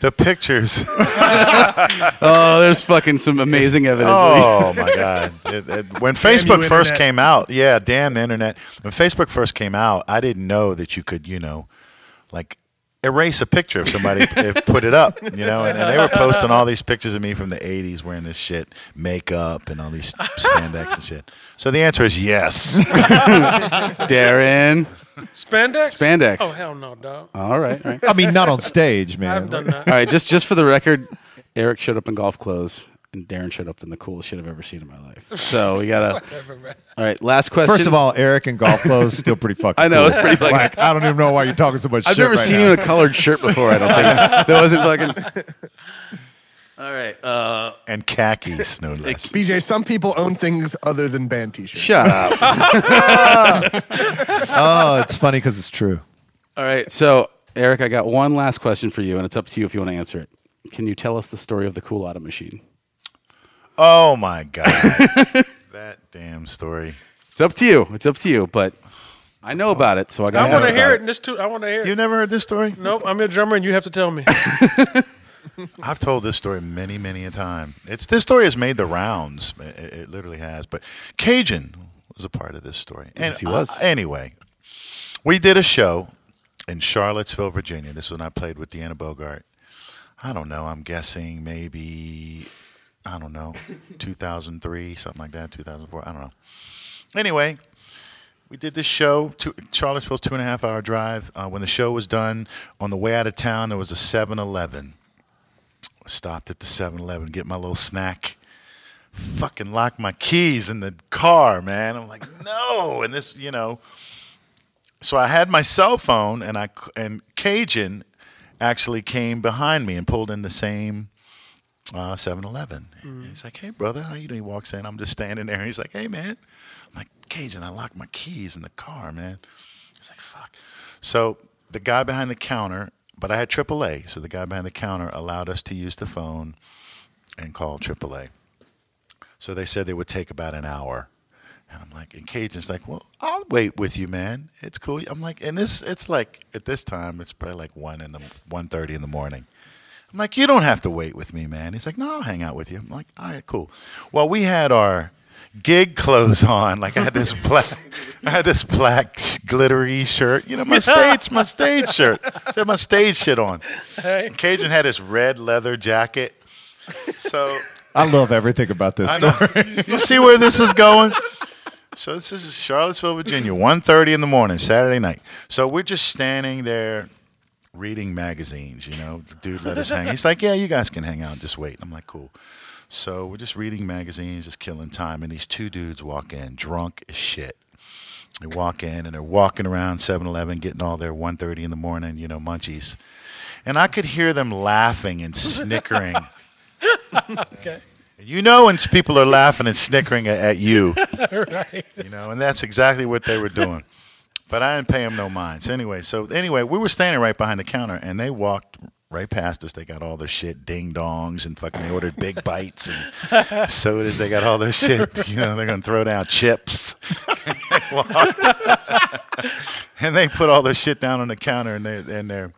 The pictures. oh, there's fucking some amazing evidence. Oh my god! It- it- when Facebook first internet. came out, yeah, damn internet. When Facebook first came out, I didn't know that you could, you know, like erase a picture if somebody put it up, you know. And, and they were posting all these pictures of me from the '80s wearing this shit, makeup, and all these spandex and shit. So the answer is yes. Darren. Spandex? Spandex. Oh hell no, dog. All right, all right. I mean, not on stage, man. I've done that. All right, just just for the record, Eric showed up in golf clothes, and Darren showed up in the coolest shit I've ever seen in my life. So we gotta. Whatever, man. All right, last question. First of all, Eric in golf clothes still pretty fucking. I know cool. it's pretty fucking. Like, I don't even know why you're talking so much. I've shit never right seen now. you in a colored shirt before. I don't think that wasn't fucking. All right, uh, and khakis, no less. BJ, some people own things other than band T-shirts. shut up. Oh, it's funny because it's true. All right, so Eric, I got one last question for you, and it's up to you if you want to answer it. Can you tell us the story of the colada machine? Oh my god! that damn story. It's up to you. It's up to you, but I know about it, so I got I want to hear about it. And this too. I want to hear You it. never heard this story? Nope. I'm a drummer, and you have to tell me. I've told this story many, many a time. It's this story has made the rounds. It, it literally has. But Cajun was a part of this story. And Yes, he was. uh, anyway, we did a show in Charlottesville, Virginia. This is when I played with Deanna Bogart. I don't know. I'm guessing maybe I don't know, 2003, something like that, 2004. I don't know. Anyway, we did this show. Two, Charlottesville's two and a half hour drive. Uh, when the show was done, on the way out of town, there was a 7-Eleven stopped at the 7-Eleven, get my little snack. Fucking locked my keys in the car, man. I'm like, no. And this, you know. So I had my cell phone, and I and Cajun actually came behind me and pulled in the same uh, 7-Eleven. He's like, hey, brother, how you doing? He walks in. I'm just standing there. He's like, hey, man. I'm like, Cajun, I locked my keys in the car, man. He's like, fuck. So the guy behind the counter, but I had AAA, so the guy behind the counter allowed us to use the phone and call AAA. So they said they would take about an hour. And I'm like, and Cajun's like, well, I'll wait with you, man. It's cool. I'm like, and this, it's like at this time, it's probably like one in the one thirty in the morning. I'm like, you don't have to wait with me, man. He's like, no, I'll hang out with you. I'm like, all right, cool. Well, we had our gig clothes on. Like I had this black, I had this black glittery shirt. You know, my stage, my stage shirt. I had my stage shit on. And Cajun had his red leather jacket. So I love everything about this story. you see where this is going? So this is Charlottesville, Virginia, 1.30 in the morning, Saturday night. So we're just standing there reading magazines, you know. The dude let us hang. He's like, yeah, you guys can hang out. Just wait. I'm like, cool. So we're just reading magazines, just killing time. And these two dudes walk in, drunk as shit. They walk in and they're walking around 7-Eleven, getting all their 1.30 in the morning, you know, munchies. And I could hear them laughing and snickering. okay. You know when people are laughing and snickering at, at you. You know, and that's exactly what they were doing. But I didn't pay them no mind. So anyway, so anyway, we were standing right behind the counter, and they walked right past us. They got all their shit, ding dongs, and fucking they ordered big bites and sodas. They got all their shit. You know, they're gonna throw down chips. and they put all their shit down on the counter, and they're and they're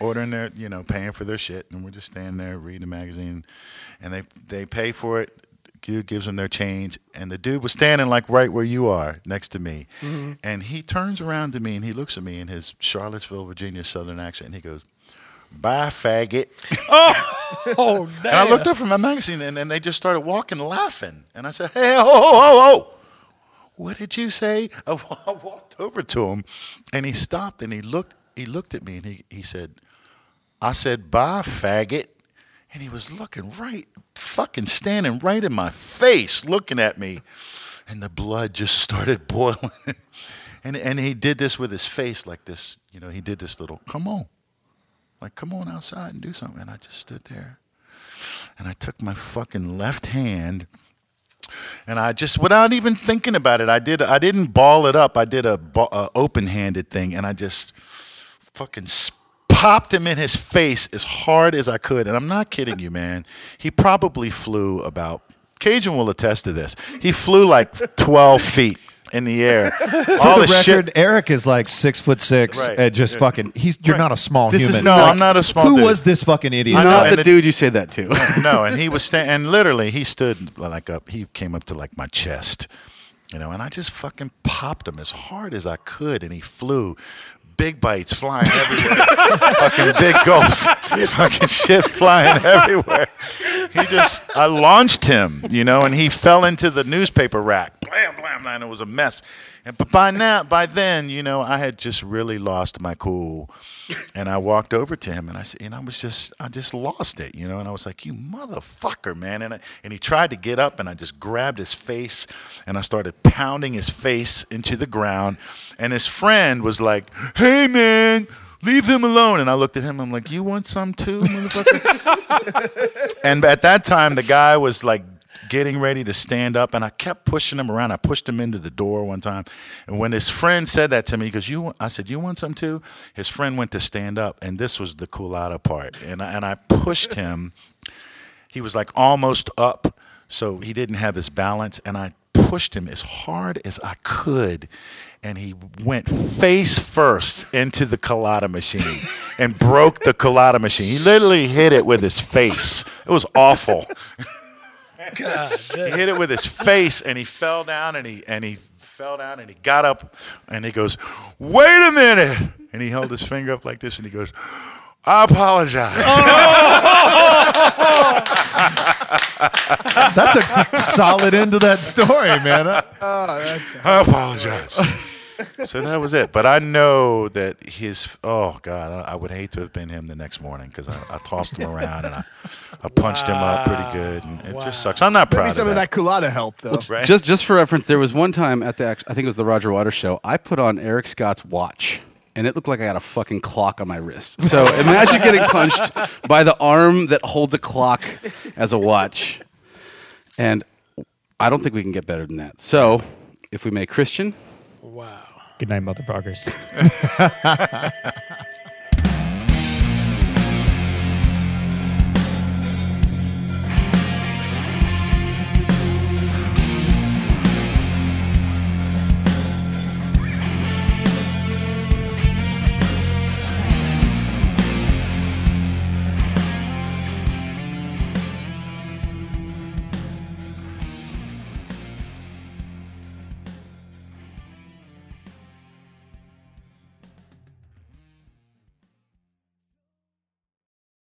ordering their, you know, paying for their shit, and we're just standing there reading the magazine, and they they pay for it. Dude gives them their change, and the dude was standing like right where you are, next to me, mm-hmm. and he turns around to me and he looks at me in his Charlottesville, Virginia Southern accent, and he goes, "Bye, faggot." Oh, damn. And I looked up from my magazine, and, and they just started walking, laughing. And I said, "Hey, ho, ho, ho, ho! what did you say? I I walked over to him, and he stopped and he looked. He looked at me and he he said, "I said bye, faggot." And he was looking right, fucking standing right in my face, looking at me, and the blood just started boiling. and and he did this with his face like this, you know. He did this little, "Come on," like, "Come on outside and do something." And I just stood there, and I took my fucking left hand and I just without even thinking about it, I did. I didn't ball it up. I did a, a open-handed thing, and I just fucking popped him in his face as hard as I could. And I'm not kidding you, man. He probably flew about. Cajun will attest to this. He flew like 12 feet in the air. All For the shit- record, Eric is like six foot six Right. and just Yeah. fucking. He's you're Right. not a small This is human. No, Like, I'm not a small Who dude. was this fucking idiot? I know, Not and the it- dude you said that to. no, and he was sta- and literally he stood like up. He came up to like my chest, you know, and I just fucking popped him as hard as I could, and he flew. Big bites flying everywhere, fucking big gulps, fucking shit flying everywhere. He just, I launched him, you know, and he fell into the newspaper rack. Blam, blam, blam. It was a mess. And but by now, by then, you know, I had just really lost my cool. And I walked over to him and I said, and I was just, I just lost it, you know. And I was like, you motherfucker, man. And, I, and he tried to get up and I just grabbed his face and I started pounding his face into the ground. And his friend was like, hey, man. Leave him alone. And I looked at him. I'm like, you want some too, motherfucker? and at that time, the guy was like getting ready to stand up, and I kept pushing him around. I pushed him into the door one time, and when his friend said that to me, because you, I said, "You want some too?" His friend went to stand up, and this was the colada part, and I, and I pushed him. He was like almost up, so he didn't have his balance, and I pushed him as hard as I could. And he went face first into the colada machine and broke the colada machine. He literally hit it with his face. It was awful. He hit it with his face and he fell down and he and he fell down and he got up and he goes, Wait a minute. And he held his finger up like this and he goes, I apologize. Oh. That's a solid end to that story, man. I apologize. So that was it. But I know that his, oh God, I, I would hate to have been him the next morning because I, I tossed him around and I, I punched him up pretty good. And it just sucks. I'm not proud of it. Maybe some of that. that colada helped though. right? Just just for reference, there was one time at the I think it was the Roger Waters show. I put on Eric Scott's watch, and it looked like I had a fucking clock on my wrist. So imagine getting punched by the arm that holds a clock as a watch. And I don't think we can get better than that. So if we make Christian, Wow. Good night, motherfuckers.